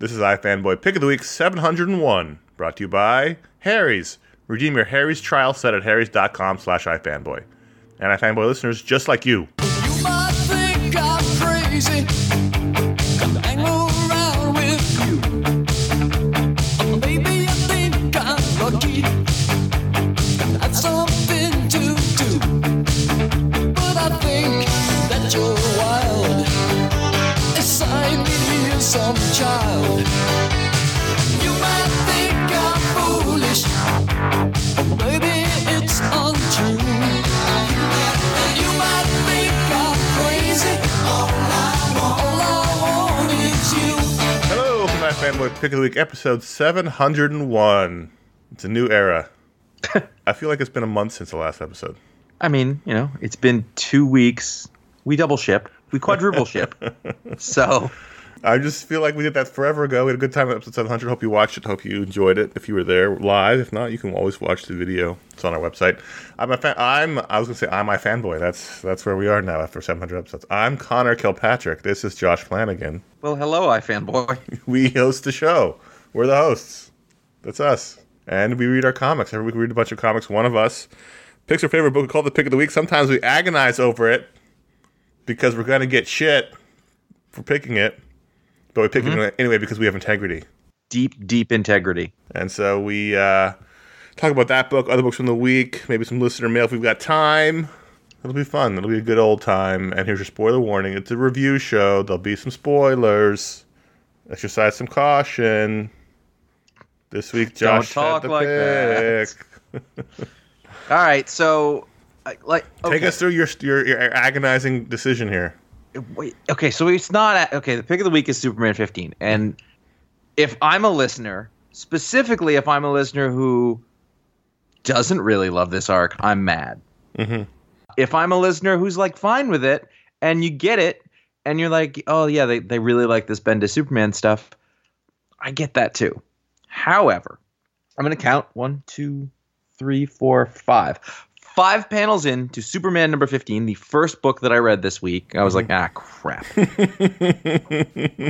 This is iFanboy Pick of the Week 701, brought to you by Harry's. Redeem your Harry's trial set at harrys.com slash iFanboy. And iFanboy listeners just like you. Pick of the Week episode 701. It's a new era. I feel like it's been a month since the last episode. I mean, you know, it's been two weeks. We double ship. We quadruple ship. So I just feel like we did that forever ago. We had a good time at episode 700. Hope you watched it. Hope you enjoyed it. If you were there live, if not, you can always watch the video. It's on our website. I'm a fan. I'm. I was gonna say I'm my fanboy. That's that's where we are now after 700 episodes. I'm Conor Kilpatrick. This is Josh Flanagan. well hello, iFanboy. We host the show. We're the hosts. That's us. And we read our comics. Every week we read a bunch of comics. One of us picks our favorite book. We call it the pick of the week. Sometimes we agonize over it because we're gonna get shit for picking it. But we pick it anyway because we have integrity. Deep, deep integrity. And so we uh, talk about that book, other books from the week, maybe some listener mail if we've got time. It'll be fun. It'll be a good old time. And here's your spoiler warning it's a review show. There'll be some spoilers. Exercise some caution. This week, Josh talk had the like that. All right, so like okay. Take us through your, your your agonizing decision here. Wait, okay, so it's not at, okay. The pick of the week is Superman 15, and if I'm a listener, specifically if I'm a listener who doesn't really love this arc, I'm mad. Mhm. If I'm a listener who's like fine with it, and you get it, and you're like, oh yeah, they they really like this Bendis Superman stuff, I get that too. However, I'm gonna count one, two, three, four, five. Five panels in to Superman number 15, the first book that I read this week. I was like, ah, crap. and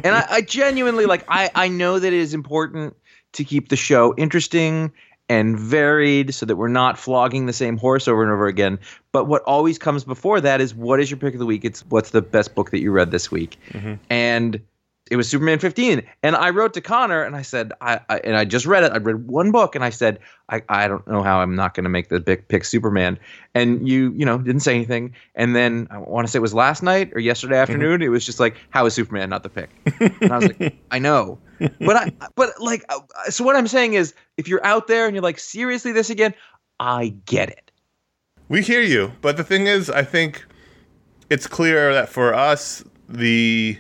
I, I genuinely like I, I know that it is important to keep the show interesting and varied so that we're not flogging the same horse over and over again. But what always comes before that is what is your pick of the week? It's what's the best book that you read this week? And it was Superman 15. And I wrote to Conor and I said, I, I and I just read it. I read one book and I said, I, I don't know how I'm not going to make the big pick Superman. And you, you know, didn't say anything. And then I want to say it was last night or yesterday afternoon. It was just like, how is Superman not the pick? And I was like, I know. But I, but like, uh, so what I'm saying is if you're out there and you're like, seriously, this again, I get it. We hear you, but the thing is, I think it's clear that for us, the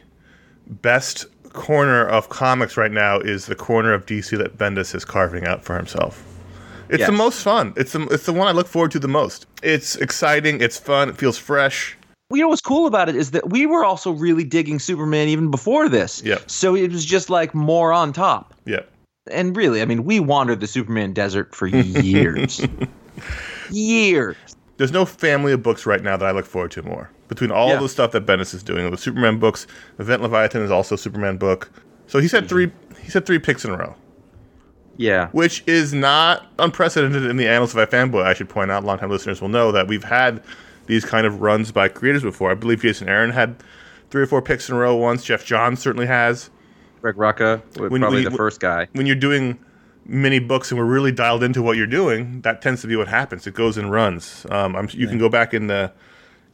best corner of comics right now is the corner of DC that Bendis is carving out for himself. It's Yes. the most fun. It's the it's the one I look forward to the most. It's exciting. It's fun. It feels fresh. you know what's cool about it is that we were also really digging Superman even before this. Yeah. So it was just like more on top. Yeah. And really, I mean, we wandered the Superman desert for years. years. There's no family of books right now that I look forward to more. Between all Yeah. the stuff that Bendis is doing, the Superman books, Event Leviathan is also a Superman book. So he Mm-hmm. said three. He said three picks in a row. Yeah. which is not unprecedented in the annals of iFanboy. I should point out, longtime listeners will know that we've had these kind of runs by creators before. I believe Jason Aaron had three or four picks in a row once. Geoff Johns certainly has. Greg Rucka, was When- probably when- the first guy. When you're doing mini books and we're really dialed into what you're doing, that tends to be what happens. It goes in runs. Um, I'm, you can go back in the.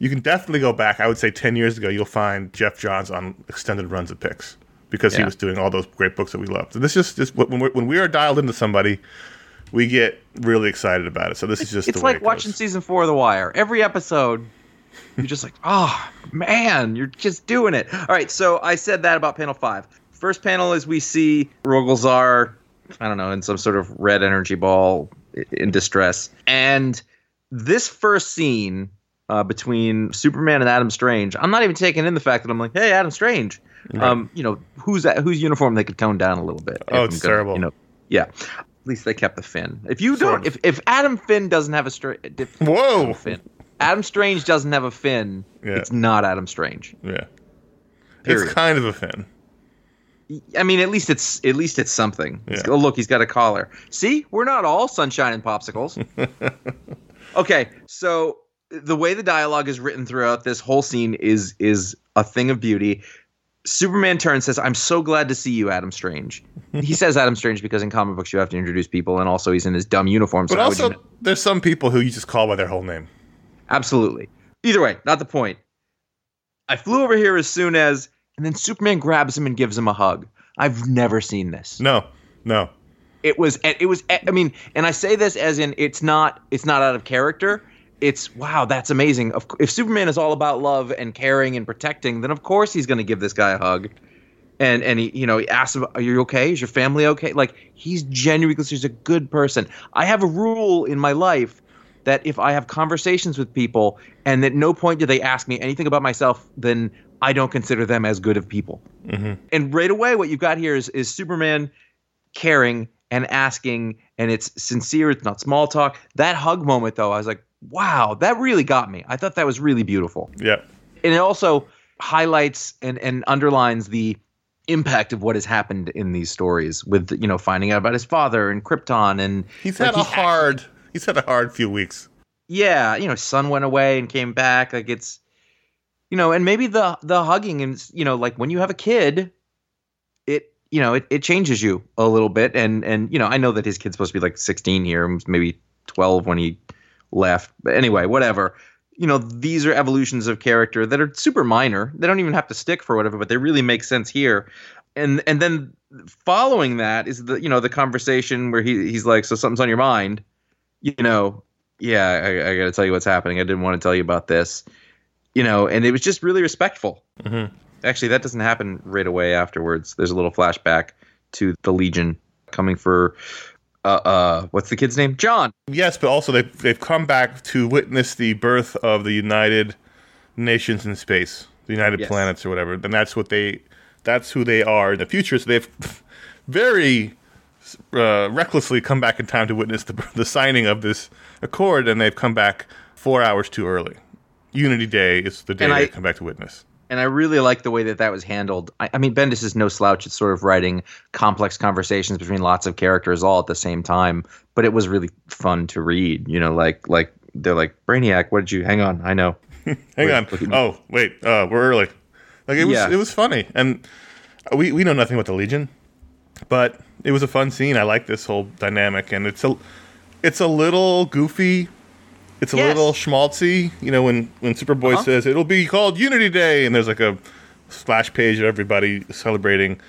You can definitely go back. I would say ten years ago, you'll find Geoff Johns on extended runs of picks because he was doing all those great books that we loved. And this is just this when we're, when we are dialed into somebody, we get really excited about it. So this is just It's the way like it watching season four of The Wire. Every episode, you're just like, oh, man, you're just doing it. All right, so I said that about panel five. First panel is we see Rogol Zaar, I don't know, in some sort of red energy ball in distress. And this first scene uh, between Superman and Adam Strange, I'm not even taking in the fact that I'm like, hey, Adam Strange. Um, you know, who's that, whose uniform they could tone down a little bit. Oh, it's gonna, terrible. You know, yeah. At least they kept the fin. If you don't, if, if Adam Finn doesn't have a straight, Whoa! fin. Adam Strange doesn't have a fin. Yeah. It's not Adam Strange. Yeah, Period. it's kind of a fin. I mean, at least it's at least it's something. It's- Yeah. Oh, look, he's got a collar. See, we're not all sunshine and popsicles. okay, so the way the dialogue is written throughout this whole scene is is a thing of beauty. Superman turns says, "I'm so glad to see you, Adam Strange." he says Adam Strange because in comic books you have to introduce people, and also he's in his dumb uniform. So But would you also, know? there's some people who you just call by their whole name. Absolutely. Either way, not the point. I flew over here as soon as, and then Superman grabs him and gives him a hug. I've never seen this. No, no. It was, it was. I mean, and I say this as in, it's not, it's not out of character. It's wow, that's amazing. Of- If Superman is all about love and caring and protecting, then of course he's going to give this guy a hug. And and he, you know, he asks him, "Are you okay? Is your family okay?" Like he's genuinely, because he's a good person. I have a rule in my life that if I have conversations with people and at no point do they ask me anything about myself, then I don't consider them as good of people. Mm-hmm. And right away, what you've got here is is Superman caring and asking, and it's sincere. It's not small talk. That hug moment, though, I was like, wow, that really got me. I thought that was really beautiful, Yeah. and it also highlights and and underlines the impact of what has happened in these stories with you know finding out about his father and Krypton and He's like, had a act- hard. He's had a hard few weeks. yeah, you know, his son went away and came back. Like it's, you know, and maybe the the hugging and you know, like when you have a kid, it you know it, it changes you a little bit. And and you know, I know that his kid's supposed to be like 16 here, maybe 12 when he left. But anyway, whatever. You know, these are evolutions of character that are super minor. They don't even have to stick for whatever, but they really make sense here. And and then following that is the you know the conversation where he he's like, so something's on your mind, you know, yeah, I, I got to tell you what's happening. I didn't want to tell you about this, you know, and it was just really respectful. Mhm. Actually, that doesn't happen right away afterwards. There's a little flashback to the Legion coming for, uh, uh, what's the kid's name? John. Yes, but also they've they've come back to witness the birth of the United Nations in space, the United Yes. Planets or whatever. And that's what they, that's who they are in the future. So they've very uh, recklessly come back in time to witness the the signing of this accord, and they've come back four hours too early. Unity Day is the day And they come back to witness. And I really like the way that that was handled. I, I mean, Bendis is no slouch at sort of writing complex conversations between lots of characters all at the same time. But it was really fun to read. You know, like like they're like Brainiac. What did you? Hang on, I know. Hang on. Oh, wait. Uh, we're early. Like it was. Yeah. It was funny, and we we know nothing about the Legion, but it was a fun scene. I like this whole dynamic, and it's a it's a little goofy. It's a Yes. little schmaltzy. You know, when when Superboy Uh-huh. says it'll be called Unity Day, and there's like a splash page of everybody celebrating.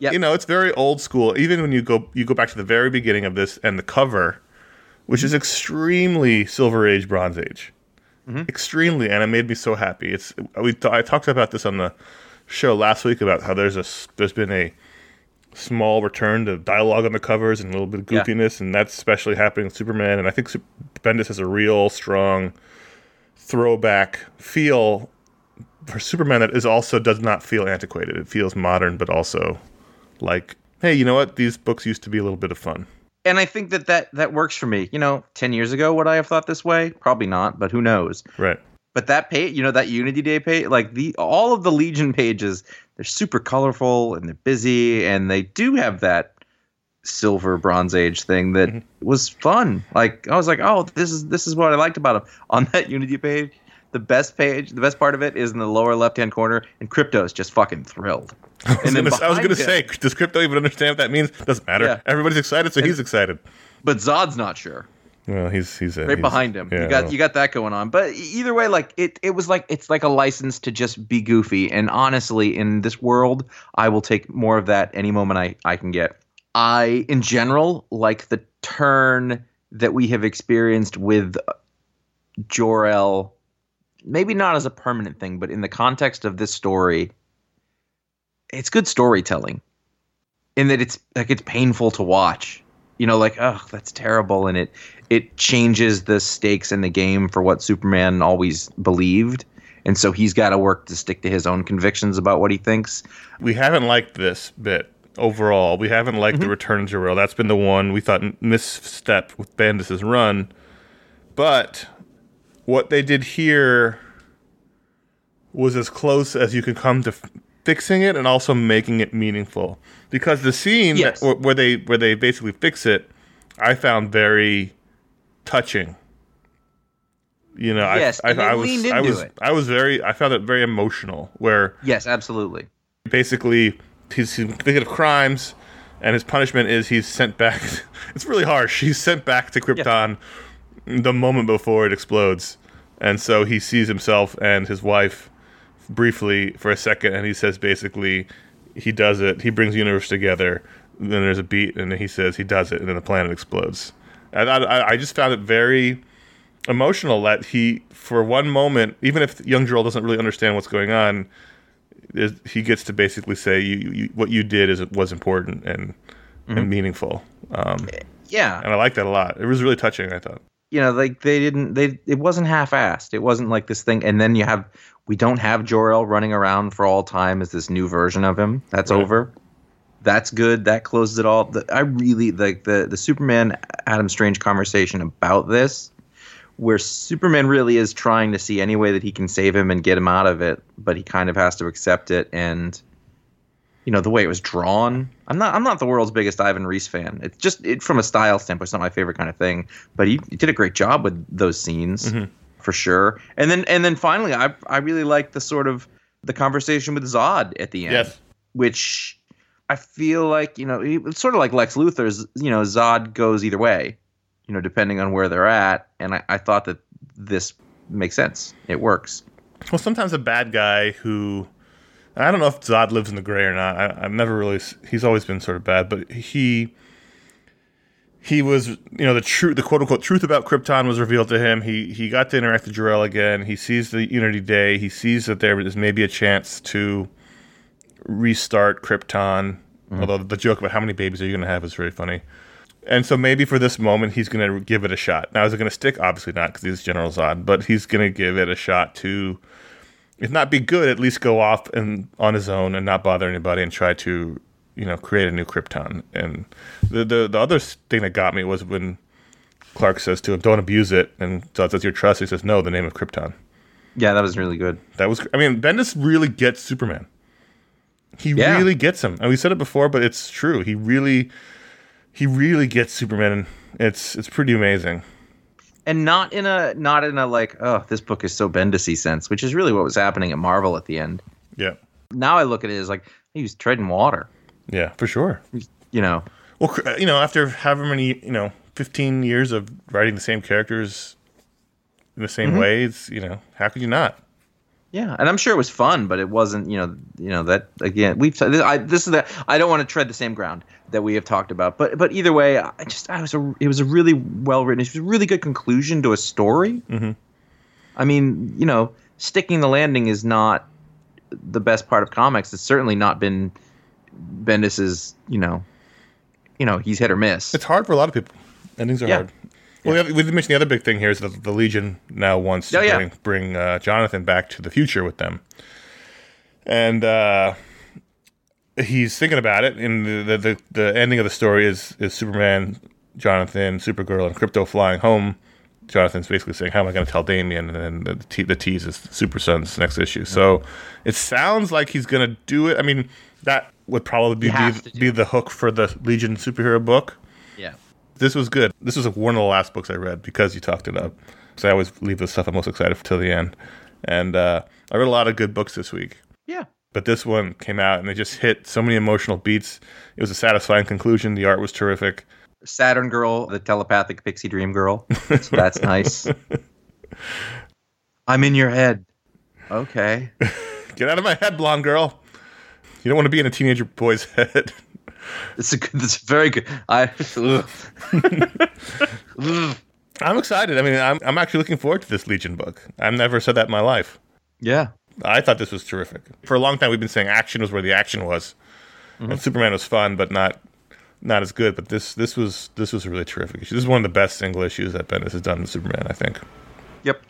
Yep. You know, it's very old school. Even when you go you go back to the very beginning of this and the cover, which is extremely Silver Age, Bronze Age extremely, and it made me so happy. It's we t- I talked about this on the show last week about how there's a there's been a small return to dialogue on the covers and a little bit of Yeah. goofiness, and that's especially happening with Superman. And I think Bendis has a real strong throwback feel for Superman that is also does not feel antiquated. It feels modern, but also like, hey, you know what? These books used to be a little bit of fun. and I think that that that works for me. You know, ten years ago, would I have thought this way? Probably not, but who knows? Right. But that page, you know, that Unity Day page, like the all of the Legion pages, they're super colorful and they're busy, and they do have that silver Bronze Age thing that mm-hmm. was fun. Like I was like, oh, this is this is what I liked about them on that Unity page. The best page, the best part of it is in the lower left hand corner, and Crypto's just fucking thrilled. I was And then gonna, I was gonna say, does Crypto even understand what that means? Doesn't matter. Yeah. Everybody's excited, so he's excited. But Zod's not sure. Well, he's he's uh, right he's- behind him. yeah, you got you got that going on. But either way, like it, it was like it's like a license to just be goofy. And honestly, in this world, I will take more of that any moment I I can get. I, in general, like the turn that we have experienced with Jor El. Maybe not as a permanent thing, but in the context of this story, it's good storytelling. In that it's like it's painful to watch. You know, like oh, that's terrible, and it it changes the stakes in the game for what Superman always believed. And so he's got to work to stick to his own convictions about what he thinks. we haven't liked this bit overall. We haven't liked Mm-hmm. the return to Jor-El. That's been the one we thought misstep with Bendis's run. But what they did here was as close as you can come to fixing it and also making it meaningful. Because the scene Yes. that, where- they where they basically fix it, I found very touching. You know, Yes, I, I, I was I was it. I was very I found it very emotional. Where Yes, absolutely. basically he's he's convicted of crimes, and his punishment is he's sent back. It's really harsh. He's sent back to Krypton the moment before it explodes, and so he sees himself and his wife briefly for a second, and he says basically he does it. He brings the universe together. Then there's a beat, and then he says he does it, and then the planet explodes. And I, I, I just found it very emotional that he, for one moment, even if young Joel doesn't really understand what's going on, is, he gets to basically say, you, you, "What you did is was important and and meaningful." Um, Yeah. and I like that a lot. It was really touching. I thought. You know, like they didn't they it wasn't half-assed. It wasn't like this thing and then you have we don't have Jor-El running around for all time as this new version of him. That's Right. over. That's good. That closes it all. The, I really like the the Superman Adam Strange conversation about this where Superman really is trying to see any way that he can save him and get him out of it, but he kind of has to accept it and you know the way it was drawn. I'm not I'm not the world's biggest Ivan Reis fan. It's just it from a style standpoint, it's not my favorite kind of thing. But he, he did a great job with those scenes mm-hmm. for sure. And then and then finally, I I really like the sort of the conversation with Zod at the end, Yes. which I feel like you know it's sort of like Lex Luthor's. You know, Zod goes either way, you know, depending on where they're at. And I, I thought that this makes sense. It works. Well, sometimes a bad guy who I don't know if Zod lives in the gray or not. I, I've never really. He's always been sort of bad, but he he was you know the truth, the quote unquote truth about Krypton was revealed to him. He he got to interact with Jor-El again. He sees the Unity Day. He sees that there is maybe a chance to restart Krypton. Mm-hmm. Although the joke about how many babies are you going to have is very funny. And so maybe for this moment, he's going to give it a shot. Now, is it going to stick? Obviously not, because he's General Zod. But he's going to give it a shot to, if not be good, at least go off and on his own and not bother anybody and try to, you know, create a new Krypton. And the the, the other thing that got me was when Clark says to him, "Don't abuse it," and Zod says, "Your trust." He says, "No, the name of Krypton." Yeah, that was really good. That was, I mean, Bendis really gets Superman. He Yeah. really gets him, and we said it before, but it's true. He really, he really gets Superman. It's it's pretty amazing. And not in a not in a like oh this book is so Bendisy sense, which is really what was happening at Marvel at the end. Yeah, Now I look at it as like he was treading water, yeah, for sure. you know. Well, you know, after however many, you know, fifteen years of writing the same characters in the same mm-hmm. ways, you know, how could you not? Yeah, and I'm sure it was fun, but it wasn't. You know, you know that again. We've this, I, this is the I don't want to tread the same ground that we have talked about, but but either way, I just I was a it was a really well written. It was a really good conclusion to a story. Mm-hmm. I mean, you know, sticking the landing is not the best part of comics. It's certainly not been Bendis's. You know, you know he's hit or miss. It's hard for a lot of people. Endings are Yeah. hard. Well, we, have, we did mention the other big thing here is that the Legion now wants to Oh, yeah. bring, bring uh, Jonathan back to the future with them, and uh, he's thinking about it. And the, the the the ending of the story is is Superman, Jonathan, Supergirl, and Crypto flying home. Jonathan's basically saying, "How am I going to tell Damian?" And then the, te- the tease is Super Son's next issue. So it sounds like he's going to do it. I mean, that would probably be be, to be the hook for the Legion superhero book yeah. this was good. This was one of the last books I read because you talked it up. So I always leave the stuff I'm most excited for till the end. And uh, I read a lot of good books this week, Yeah. But this one came out and it just hit so many emotional beats. It was a satisfying conclusion. The art was terrific. Saturn Girl, the telepathic pixie dream girl. So that's nice. I'm in your head. Okay. Get out of my head, blonde girl. You don't want to be in a teenager boy's head. It's a good. It's very good. I. I'm excited. I mean, I'm, I'm actually looking forward to this Legion book. I've never said that in my life. yeah. I thought this was terrific. For a long time, we've been saying action was where the action was, mm-hmm. and Superman was fun, but not not as good. But this this was this was a really terrific issue. This is one of the best single issues that Bendis has done with Superman. I think Yep.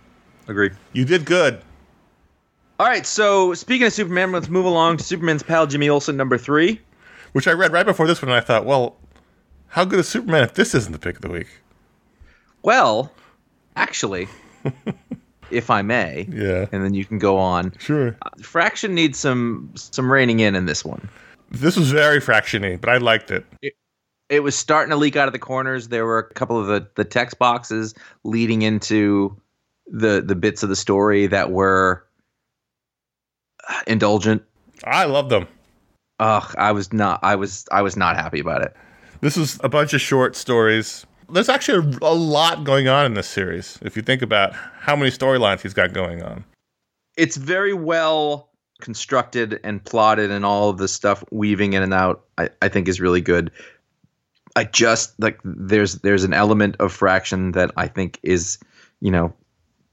Agreed. you did good. All right. So speaking of Superman, let's move along to Superman's pal Jimmy Olsen number three. Which I read right before this one, and I thought, well, how good is Superman if this isn't the pick of the week? Well, actually, if I may, Yeah. and then you can go on. Sure. Fraction needs some some reining in in this one. This was very fractiony, but I liked it. It was starting to leak out of the corners. There were a couple of the, the text boxes leading into the the bits of the story that were uh, indulgent. I love them. Ugh, I was not I was I was not happy about it. This is a bunch of short stories. There's actually a, a lot going on in this series. If you think about how many storylines he's got going on. It's very well constructed and plotted and all of this stuff weaving in and out I, I think is really good. I just like there's there's an element of fraction that I think is, you know,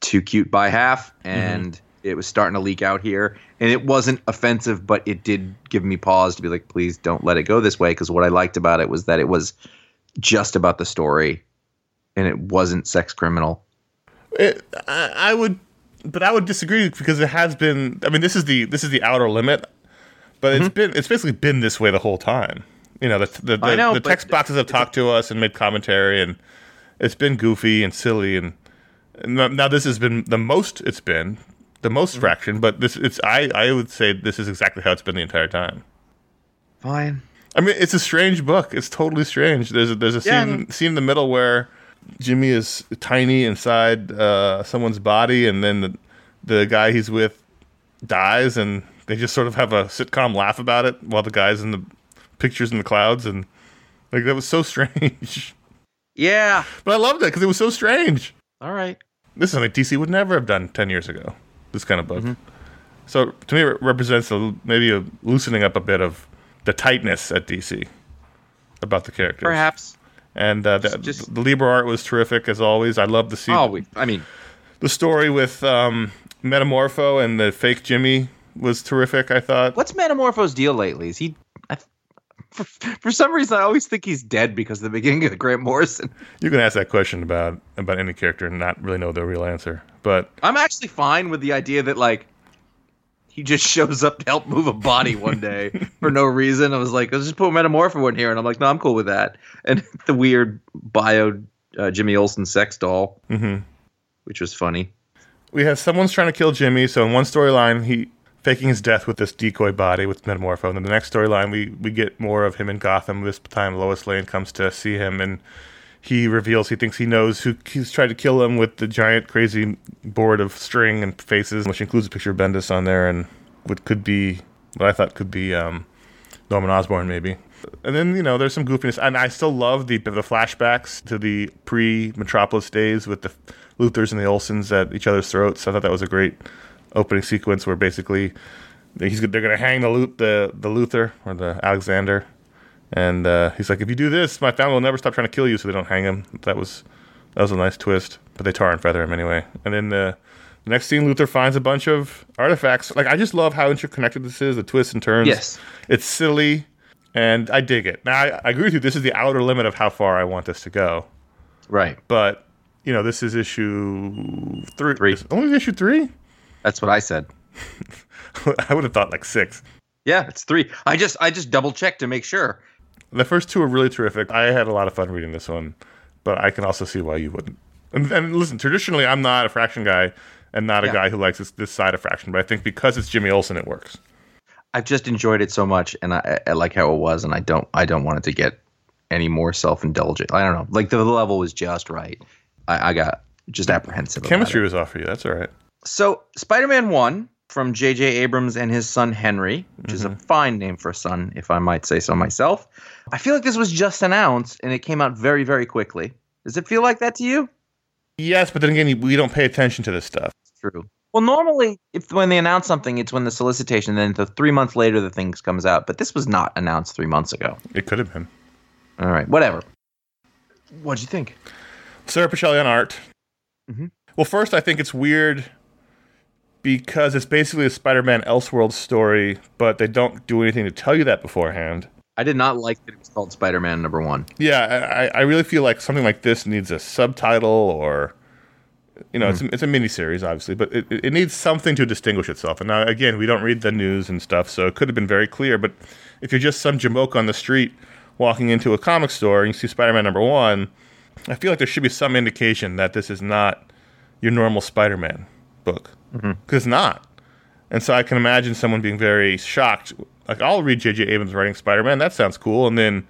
too cute by half mm-hmm. and it was starting to leak out here and it wasn't offensive but it did give me pause to be like please don't let it go this way because what I liked about it was that it was just about the story and it wasn't sex criminal. It, I, I would, but I would disagree because it has been. I mean, this is the this is the outer limit, but it's mm-hmm. been it's basically been this way the whole time. You know, the the, the, know, the text boxes have talked to us and made commentary, and it's been goofy and silly, and, and now- now this has been the most it's been the most mm-hmm. fraction. But this it's I I would say this is exactly how it's been the entire time. Fine. I mean, it's a strange book. It's totally strange. There's a, there's a Yeah, scene scene in the middle where Jimmy is tiny inside uh, someone's body, and then the, the guy he's with dies, and they just sort of have a sitcom laugh about it while the guy's in the pictures in the clouds, and like that was so strange. Yeah. but I loved it because it was so strange. All right. This is something DC would never have done ten years ago. This kind of book. So to me, it represents a, maybe a loosening up a bit of the tightness at DC about the characters. Perhaps. And uh, the, Just- the Lieber art was terrific as always. I love to see Oh, we, I mean, the story with um, Metamorpho and the fake Jimmy was terrific. I thought. what's Metamorpho's deal lately? Is he? I, for, for some reason, I always think he's dead because of the beginning of Grant Morrison. You can ask that question about about any character and not really know the real answer. But I'm actually fine with the idea that like he just shows up to help move a body one day for no reason. I was like, let's just put Metamorpho in here, and I'm like, no, I'm cool with that. And the weird bio uh, Jimmy Olsen sex doll, Mhm. which was funny. we have someone's trying to kill Jimmy. So in one storyline, he faking his death with this decoy body with Metamorpho. And then the next storyline, we we get more of him in Gotham. This time, Lois Lane comes to see him, and he reveals he thinks he knows who he's tried to kill him with the giant crazy board of string and faces, which includes a picture of Bendis on there, and what could be what I thought could be um, Norman Osborn maybe. And then you know there's some goofiness, and I still love the the flashbacks to the pre Metropolis days with the Luthors and the Olsens at each other's throats. I thought that was a great opening sequence where basically he's they're gonna hang the the the Luthor or the Alexander, and uh, he's like, if you do this, my family will never stop trying to kill you, so they don't hang him. That was that was a nice twist, but they tar and feather him anyway. And then the, the next scene, Luthor finds a bunch of artifacts. Like I just love how interconnected this is, the twists and turns. Yes. it's silly, and I dig it. Now I, I agree with you. This is the outer limit of how far I want this to go, Right. but you know, this is issue three. Three. is- Only issue three. That's what I said. I would have thought like six. Yeah, it's three. I just I just double checked to make sure. The first two are really terrific. I had a lot of fun reading this one, but I can also see why you wouldn't. And, and listen, traditionally, I'm not a fraction guy and not a Yeah. guy who likes this, this side of fraction, but I think because it's Jimmy Olsen, it works. I've just enjoyed it so much, and I, I like how it was, and I don't I don't want it to get any more self indulgent. I don't know. Like the level was just right. I, I got just apprehensive. about Chemistry was off for you. That's all right. So Spider Man One from J.J. Abrams and his son Henry, which is a fine name for a son, if I might say so myself. I feel like this was just announced, and it came out very very quickly. Does it feel like that to you? Yes, but then again, we don't pay attention to this stuff. It's True. Well, normally, if when they announce something, it's when the solicitation, then the three months later the thing comes out. But this was not announced three months ago. It could have been. All right, whatever. What'd you think? Sara Pichelli on art. Mhm. Well, first, I think it's weird because it's basically a Spider-Man Elseworld story, but they don't do anything to tell you that beforehand. I did not like that it was called Spider Man number one. Yeah, I, I really feel like something like this needs a subtitle or, you know, it's, a, it's a mini series, obviously, but it, it needs something to distinguish itself. And now, again, we don't read the news and stuff, so it could have been very clear. But if you're just some jamoke on the street walking into a comic store and you see Spider Man number one, I feel like there should be some indication that this is not your normal Spider Man. book Mm-hmm. because it's not. And so I can imagine someone being very shocked. Like I'll read J.J. Abrams writing Spider Man. That sounds cool, and then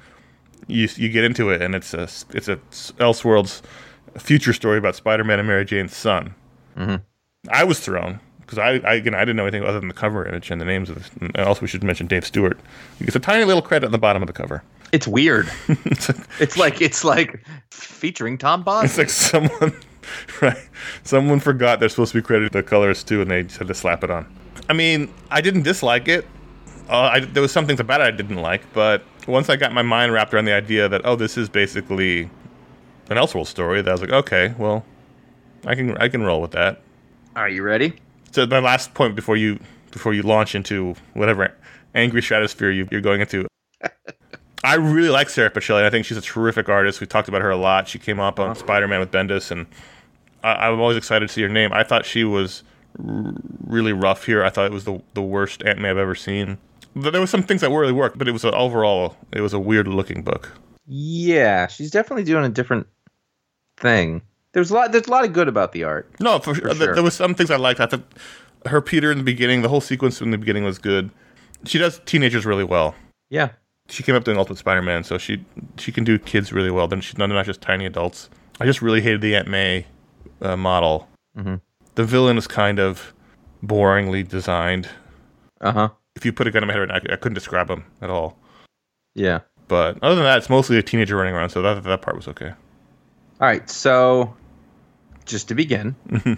you you get into it, and it's a it's a Elseworlds future story about Spider Man and Mary Jane's son. Mm-hmm. I was thrown because I, I again I didn't know anything other than the cover image and the names of this. And also, we should mention Dave Stewart. He gets a tiny little credit on the bottom of the cover. It's weird. it's, like, It's like it's like featuring Tom Bond. it's like someone, right? Someone forgot they're supposed to be credited the colors too, and they just had to slap it on. I mean, I didn't dislike it. Uh, I, there was some things about it I didn't like, but once I got my mind wrapped around the idea that oh, this is basically an Elseworld story, that I was like, okay, well, I can I can roll with that. Are you ready? So my last point before you before you launch into whatever angry stratosphere you, you're going into. I really like Sara Pichelli. I think she's a terrific artist. We talked about her a lot. She came up on Spider Man with Bendis, and I, I'm always excited to see her name. I thought she was r- really rough here. I thought it was the the worst Aunt May I've ever seen. But There was some things that really worked, but it was a, overall it was a weird looking book. Yeah, she's definitely doing a different thing. There's a lot. There's a lot of good about the art. No, for, sure. sure. There was some things I liked. I thought her Peter in the beginning, the whole sequence in the beginning was good. She does teenagers really well. Yeah, She came up doing Ultimate Spider-Man, so she she can do kids really well. Then she's not, not just tiny adults. I just really hated the Aunt May uh, model. Mhm. The villain is kind of boringly designed. uh huh. If you put a gun in my head, right now, I, I couldn't describe him at all. Yeah. But other than that, it's mostly a teenager running around, so that that part was okay. All right. So, just to begin,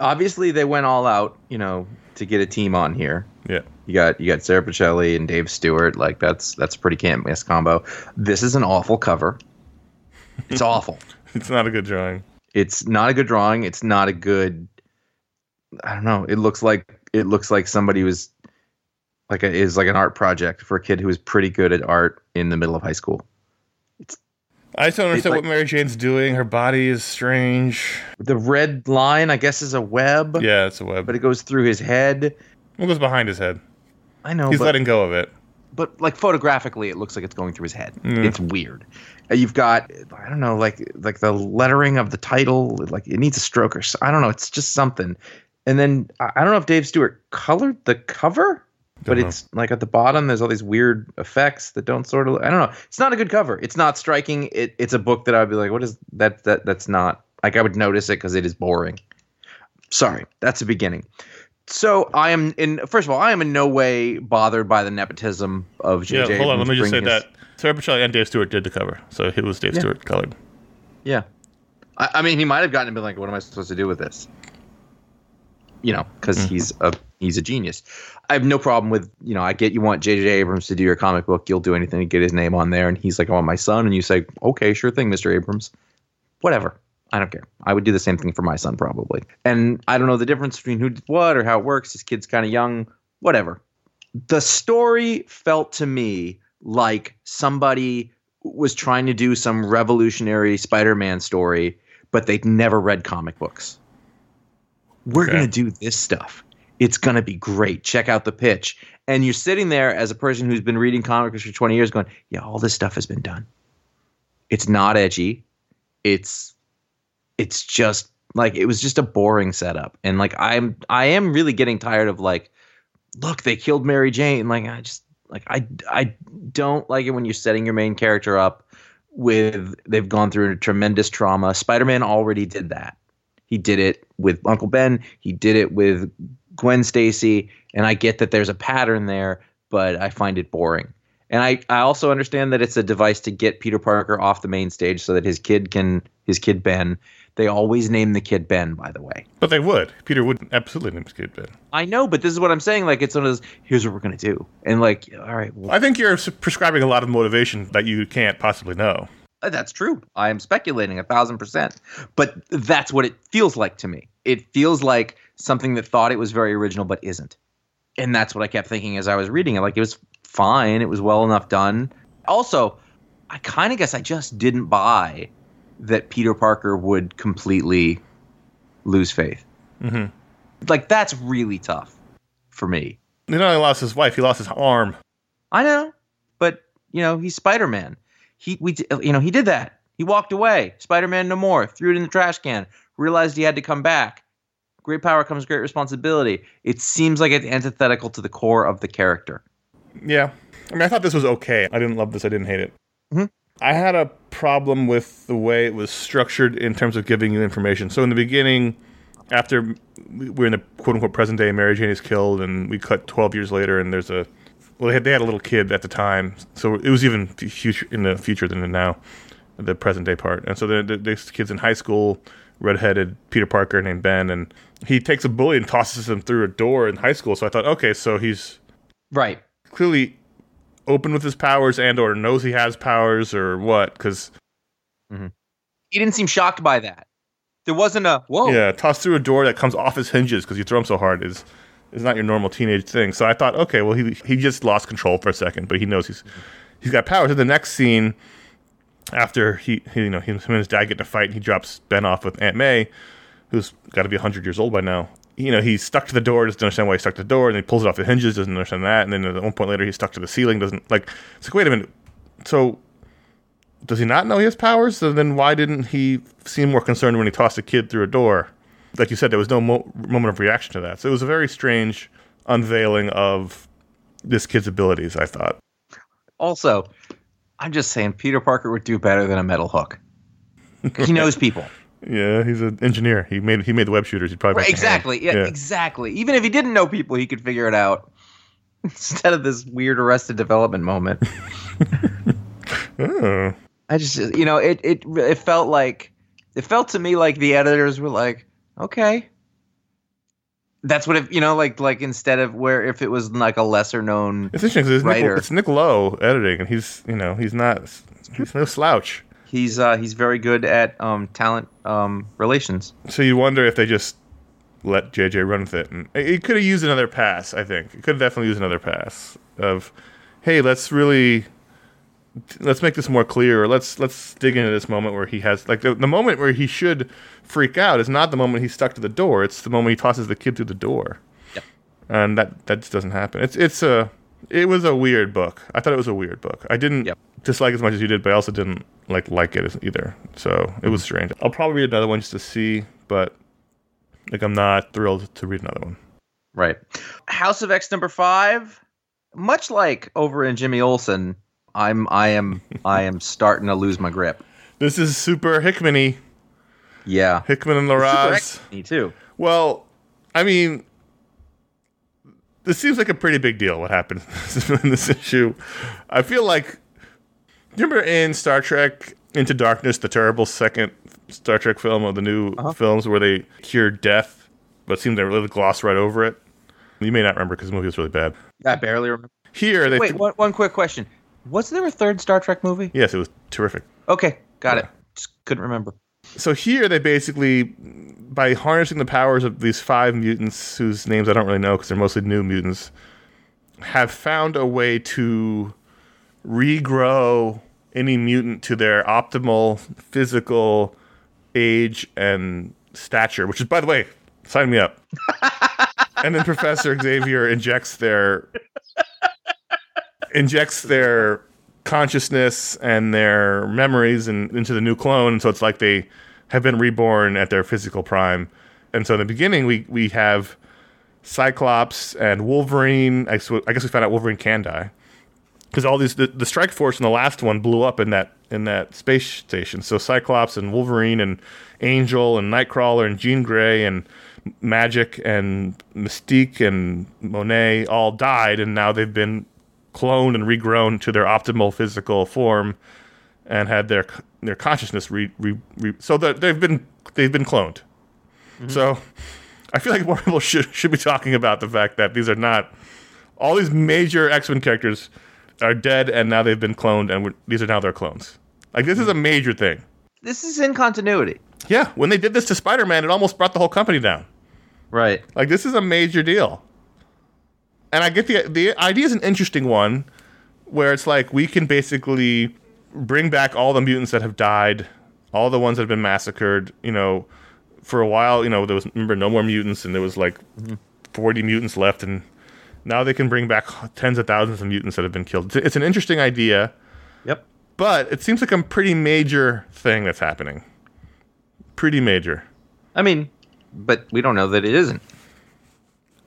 obviously they went all out, you know, to get a team on here. Yeah. You got you got Sara Pichelli and Dave Stewart. Like that's that's a pretty can't miss combo. This is an awful cover. It's awful. It's not a good drawing. It's not a good drawing. It's not a good. I don't know. It looks like it looks like somebody was like a, is like an art project for a kid who was pretty good at art in the middle of high school. It's, I just don't understand like- what Mary Jane's doing. Her body is strange. The red line, I guess, is a web, Yeah, it's a web. but it goes through his head. What goes behind his head? I know, He's but, letting go of it. but like photographically, it looks like it's going through his head. Mm. It's weird. Uh, You've got I don't know, like like the lettering of the title, like it needs a stroke or I don't know. It's just something. And then I don't know if Dave Stewart colored the cover, but Don't know. it's like at the bottom. There's all these weird effects that don't sort of. I don't know. It's not a good cover. It's not striking. It, it's a book that I'd be like, what is that? That that's not like I would notice it because it is boring. Sorry, that's the beginning. So I am in. First of all, I am in no way bothered by the nepotism of JJ. Yeah, hold on. Let me just say his- that Sara Pichelli and Dave Stewart did the cover, so it was Dave Yeah. Stewart colored. Yeah. I, I mean, he might have gotten to be like, what am I supposed to do with this? You know, because Mhm. he's a he's a genius. I have no problem with you know. I get you want J.J. Abrams to do your comic book. You'll do anything to get his name on there. And he's like, I want my son. And you say, okay, sure thing, Mr. Abrams. Whatever. I don't care. I would do the same thing for my son probably. And I don't know the difference between who did what or how it works. This kid's kind of young. Whatever. The story felt to me like somebody was trying to do some revolutionary Spider-Man story, but they'd never read comic books. We're Okay. going to do this stuff. It's going to be great. Check out the pitch. And you're sitting there as a person who's been reading comics for 20 years going, "Yeah, all this stuff has been done." It's not edgy. It's it's just like it was just a boring setup. And like I'm I am really getting tired of like look, they killed Mary Jane. Like I just like I I don't like it when you're setting your main character up with they've gone through a tremendous trauma. Spider-Man already did that. He did it with Uncle Ben, he did it with Gwen Stacy, and I get that there's a pattern there, but I find it boring. And I, I also understand that it's a device to get Peter Parker off the main stage so that his kid can his kid Ben. They always name the kid Ben, by the way. But they would. Peter would absolutely name his kid Ben. I know, but this is what I'm saying. Like it's one of those. Here's what we're gonna do, and like, all right, well, I think you're prescribing a lot of motivation that you can't possibly know. Uh, That's true. I am speculating a thousand percent. But that's what it feels like to me. It feels like something that thought it was very original but isn't. And that's what I kept thinking as I was reading it. Like it was fine. It was well enough done. Also, I kind of guess I just didn't buy that Peter Parker would completely lose faith. hmm Like that's really tough for me. He not only lost his wife, he lost his arm. I know, but you know he's Spider Man. He we you know he did that. He walked away. Spider Man no more. Threw it in the trash can. Realized he had to come back. great power comes great responsibility. It seems like it's antithetical to the core of the character. Yeah. I mean, I thought this was okay. I didn't love this. I didn't hate it. Mhm. I had a problem with the way it was structured in terms of giving you information. So in the beginning, after we're in the quote unquote present day, Mary Jane is killed, and we cut 12 years later, and there's a well, they had, they had a little kid at the time, so it was even future in the future than the now, the present day part. And so the, the, this kid's in high school, redheaded Peter Parker named Ben, and he takes a bully and tosses him through a door in high school. So I thought, okay, so he's Right. clearly open with his powers and or knows he has powers or what because mm-hmm. He didn't seem shocked by that. There wasn't a whoa. yeah toss through a door that comes off his hinges because you throw him so hard is is not your normal teenage thing so i thought okay well he he just lost control for a second but he knows he's he's got powers in the next scene after he, he you know him, him and his dad get in a fight and he drops ben off with aunt may who's got to be 100 years old by now you know he's stuck to the door doesn't understand why he's stuck to the door and he pulls it off the hinges doesn't understand that and then at one point later he's stuck to the ceiling doesn't like it's like wait a minute so does he not know he has powers? So then why didn't he seem more concerned when he tossed a kid through a door? Like you said, there was no mo- moment of reaction to that. So it was a very strange unveiling of this kid's abilities. I thought. Also, I'm just saying Peter Parker would do better than a metal hook. He knows people. Yeah, he's an engineer. He made he made the web shooters. He'd probably Right, make the hand. exactly. Yeah, exactly. Even if he didn't know people, he could figure it out. Instead of this weird arrested development moment. Oh. I just you know, it it it felt like it felt to me like the editors were like, okay. That's what if you know, like like instead of where if it was like a lesser known It's interesting it's, Nick- Writer. it's Nick Lowe editing, and he's you know he's not he's no slouch. He's uh he's very good at um talent um relations. So you wonder if they just let JJ run with it, and it could have used another pass. I think it could have definitely used another pass of, hey, let's really let's make this more clear, or let's let's dig into this moment where he has like the, the moment where he should freak out is not the moment he's stuck to the door; it's the moment he tosses the kid through the door, Yep. and that that just doesn't happen. It's it's a it was a weird book. I thought it was a weird book. I didn't Yep. dislike it as much as you did, but I also didn't like like it either. So it mm-hmm. was strange. I'll probably read another one just to see, but like I'm not thrilled to read another one. Right. House of X number five, much like over in Jimmy Olsen, I'm I am I am starting to lose my grip. This is super Hickman-y. Yeah. Hickman and Larraz. X-Me too. Well, I mean, this seems like a pretty big deal. What happened in this issue? I feel like. Do you remember in Star Trek Into Darkness, the terrible second Star Trek film of the new Uh-huh. films where they cured death, but seemed to really gloss right over it? You may not remember because the movie was really bad. I barely remember. Here, they. Wait, one, one quick question. Was there a third Star Trek movie? yes, it was terrific. Okay, got Yeah. it. Just couldn't remember. So here they basically, by harnessing the powers of these five mutants whose names I don't really know because they're mostly new mutants, have found a way to regrow any mutant to their optimal physical age and stature. Which is, by the way, sign me up. and then Professor Xavier injects their injects their consciousness and their memories and into the new clone. So it's like they have been reborn at their physical prime. And so in the beginning, we we have Cyclops and Wolverine. I, sw- I guess we found out Wolverine can die because all these the, the Strike Force in the last one blew up in that in that space station. So Cyclops and Wolverine and Angel and Nightcrawler and Jean Grey and Magik and Mystique and Monet all died, and now they've been cloned and regrown to their optimal physical form and had their their consciousness re, re, re so that they've been they've been cloned. Mm-hmm. So I feel like more people should should be talking about the fact that these are not all these major X Men characters are dead and now they've been cloned and we're, these are now their clones. Like this is a mm-hmm. major thing. This is in continuity. Yeah, when they did this to Spider Man, it almost brought the whole company down. Right. Like this is a major deal. And I get the the idea is an interesting one where it's like we can basically bring back all the mutants that have died, all the ones that have been massacred, you know, for a while, you know, there was remember no more mutants and there was like mm-hmm. 40 mutants left and now they can bring back tens of thousands of mutants that have been killed. It's, it's an interesting idea, Yep. but it seems like a pretty major thing that's happening. Pretty major. I mean, but we don't know that it isn't.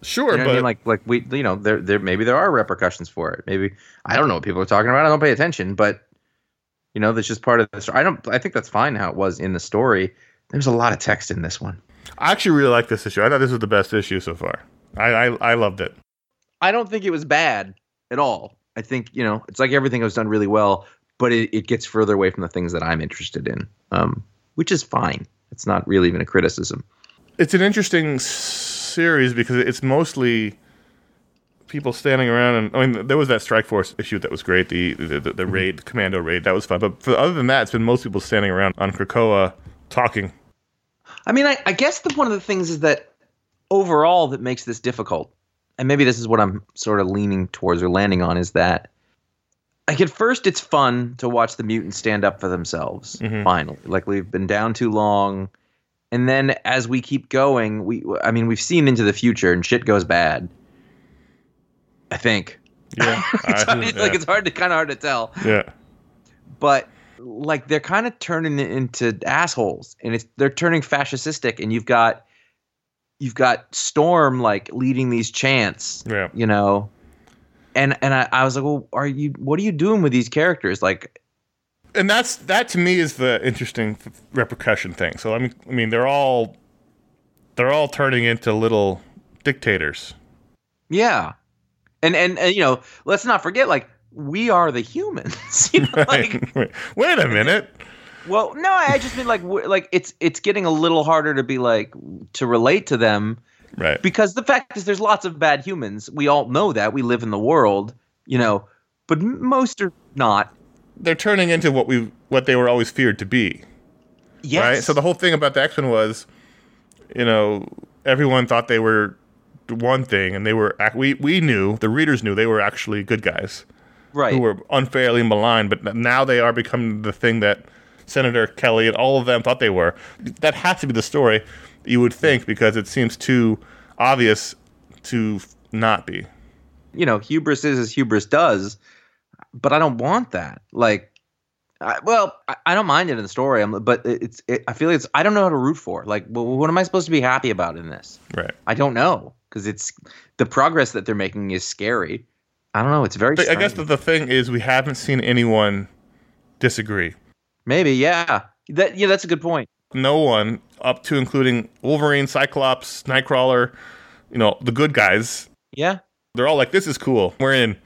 Sure, You know but I mean? Like, like we, you know, there, there, maybe there are repercussions for it. Maybe I don't know what people are talking about. I don't pay attention, but you know, that's just part of the story. I don't. I think that's fine how it was in the story. There's a lot of text in this one. I actually really like this issue. I thought this was the best issue so far. I I, I loved it. I don't think it was bad at all. I think you know, it's like everything was done really well, but it, it gets further away from the things that I'm interested in, um, which is fine. It's not really even a criticism. It's an interesting s- series because it's mostly people standing around and I mean there was that Strike Force issue that was great the the, the, the raid commando raid that was fun but for, other than that it's been most people standing around on Krakoa talking I mean, I, I guess the one of the things is that overall that makes this difficult, and maybe this is what I'm sort of leaning towards or landing on is that like at first it's fun to watch the mutants stand up for themselves. Mhm. Finally, like we've been down too long, and then as we keep going, we I mean we've seen into the future and shit goes bad. I think. yeah. It's, hard- it's like it's hard to kind of hard to tell. Yeah. But like they're kind of turning it into assholes and it's they're turning fascistic and you've got you've got storm like leading these chants yeah. you know? And and I, I was like well are you what are you doing with these characters? Like and that's that to me is the interesting repercussion thing so I mean I mean they're all they're all turning into little dictators yeah and and, and you know let's not forget like we are the humans you know, like wait, wait a minute Well, no, I just mean like like it's it's getting a little harder to be like to relate to them right because the fact is there's lots of bad humans. We all know that. We live in the world, you know, but most are not. They're turning into what we what they were always feared to be Yes. right? So the whole thing about the X Men was, you know, everyone thought they were one thing, and they were we we knew the readers knew they were actually good guys right. who were unfairly maligned, but now they are becoming the thing that Senator Kelly and all of them thought they were. That has to be the story, you would think, because it seems too obvious to not be. you know, hubris is as hubris does, but I don't want that. Like, I, well, I, I don't mind it in the story, I'm, but it's. It, I feel like it's. I don't know how to root for. Like, well, what am I supposed to be happy about in this? Right. I don't know because it's the progress that they're making is scary. I don't know. It's very. I guess that the thing is we haven't seen anyone disagree. maybe yeah. That yeah, that's a good point. no one up to including Wolverine, Cyclops, Nightcrawler, you know, the good guys. Yeah, They're all like, "This is cool. We're in."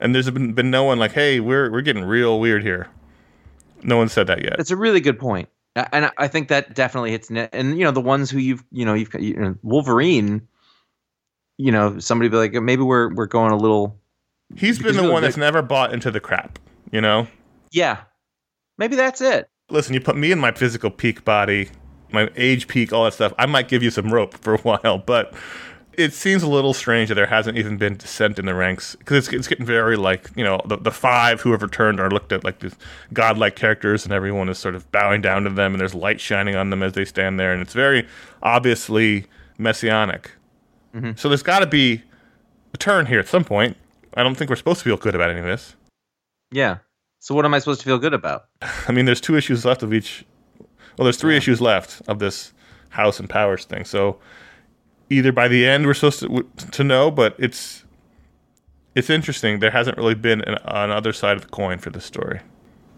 And there's been, been no one like, "Hey, we're we're getting real weird here." No one said that yet. that's a really good And I- think that definitely hits net. And you know, the ones who you've you know you've you know, Wolverine. You know, somebody be like, maybe we're we're going a little. He's been the one that's never bought into the crap. You know. Yeah, maybe that's it. Listen, you put me in my physical peak body, my age peak, all that stuff. I might give you some rope for a while, but it seems a little strange that there hasn't even been dissent in the ranks because it's, it's getting very like you know the, the five who have returned are looked at like these godlike characters and everyone is sort of bowing down to them and there's light shining on them as they stand there and it's very obviously messianic mm-hmm. so there's got to be a turn here at some point i don't think we're supposed to feel good about any of this Yeah. So what am I supposed to feel good about? I mean, there's two issues left of each. Well, there's three issues left of this House and Powers thing. So either by the end we're supposed to to know, but it's it's interesting. There hasn't really been an, an other side of the coin for this story.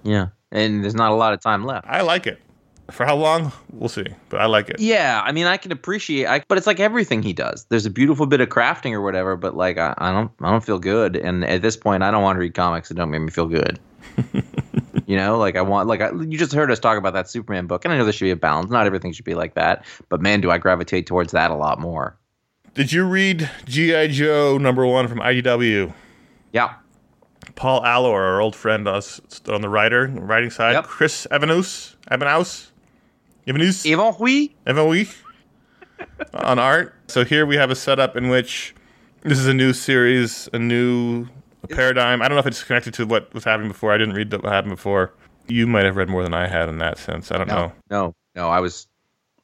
Yeah. And there's not a lot of time left. I like it. For how long, we'll see. But I like it. Yeah, I mean, I can appreciate, I, but it's like everything he does. There's a beautiful bit of crafting or whatever, but like I, I don't, I don't feel good. And at this point, I don't want to read comics that don't make me feel good. you know, like I want, like I, you just heard us talk about that Superman book, and I know there should be a balance. Not everything should be like that, but man, do I gravitate towards that a lot more. Did you read GI Joe number one from IDW? Yeah, Paul Allor, our old friend, us on the writer writing side. Yep. Chris Evanus, Evanus, Evanus. Yvon Hui. On art. So here we have a setup in which this is a new series, a new paradigm. I don't know if it's connected to what was happening before. I didn't read what happened before. You might have read more than I had in that sense. I don't know. No, no, no. I was,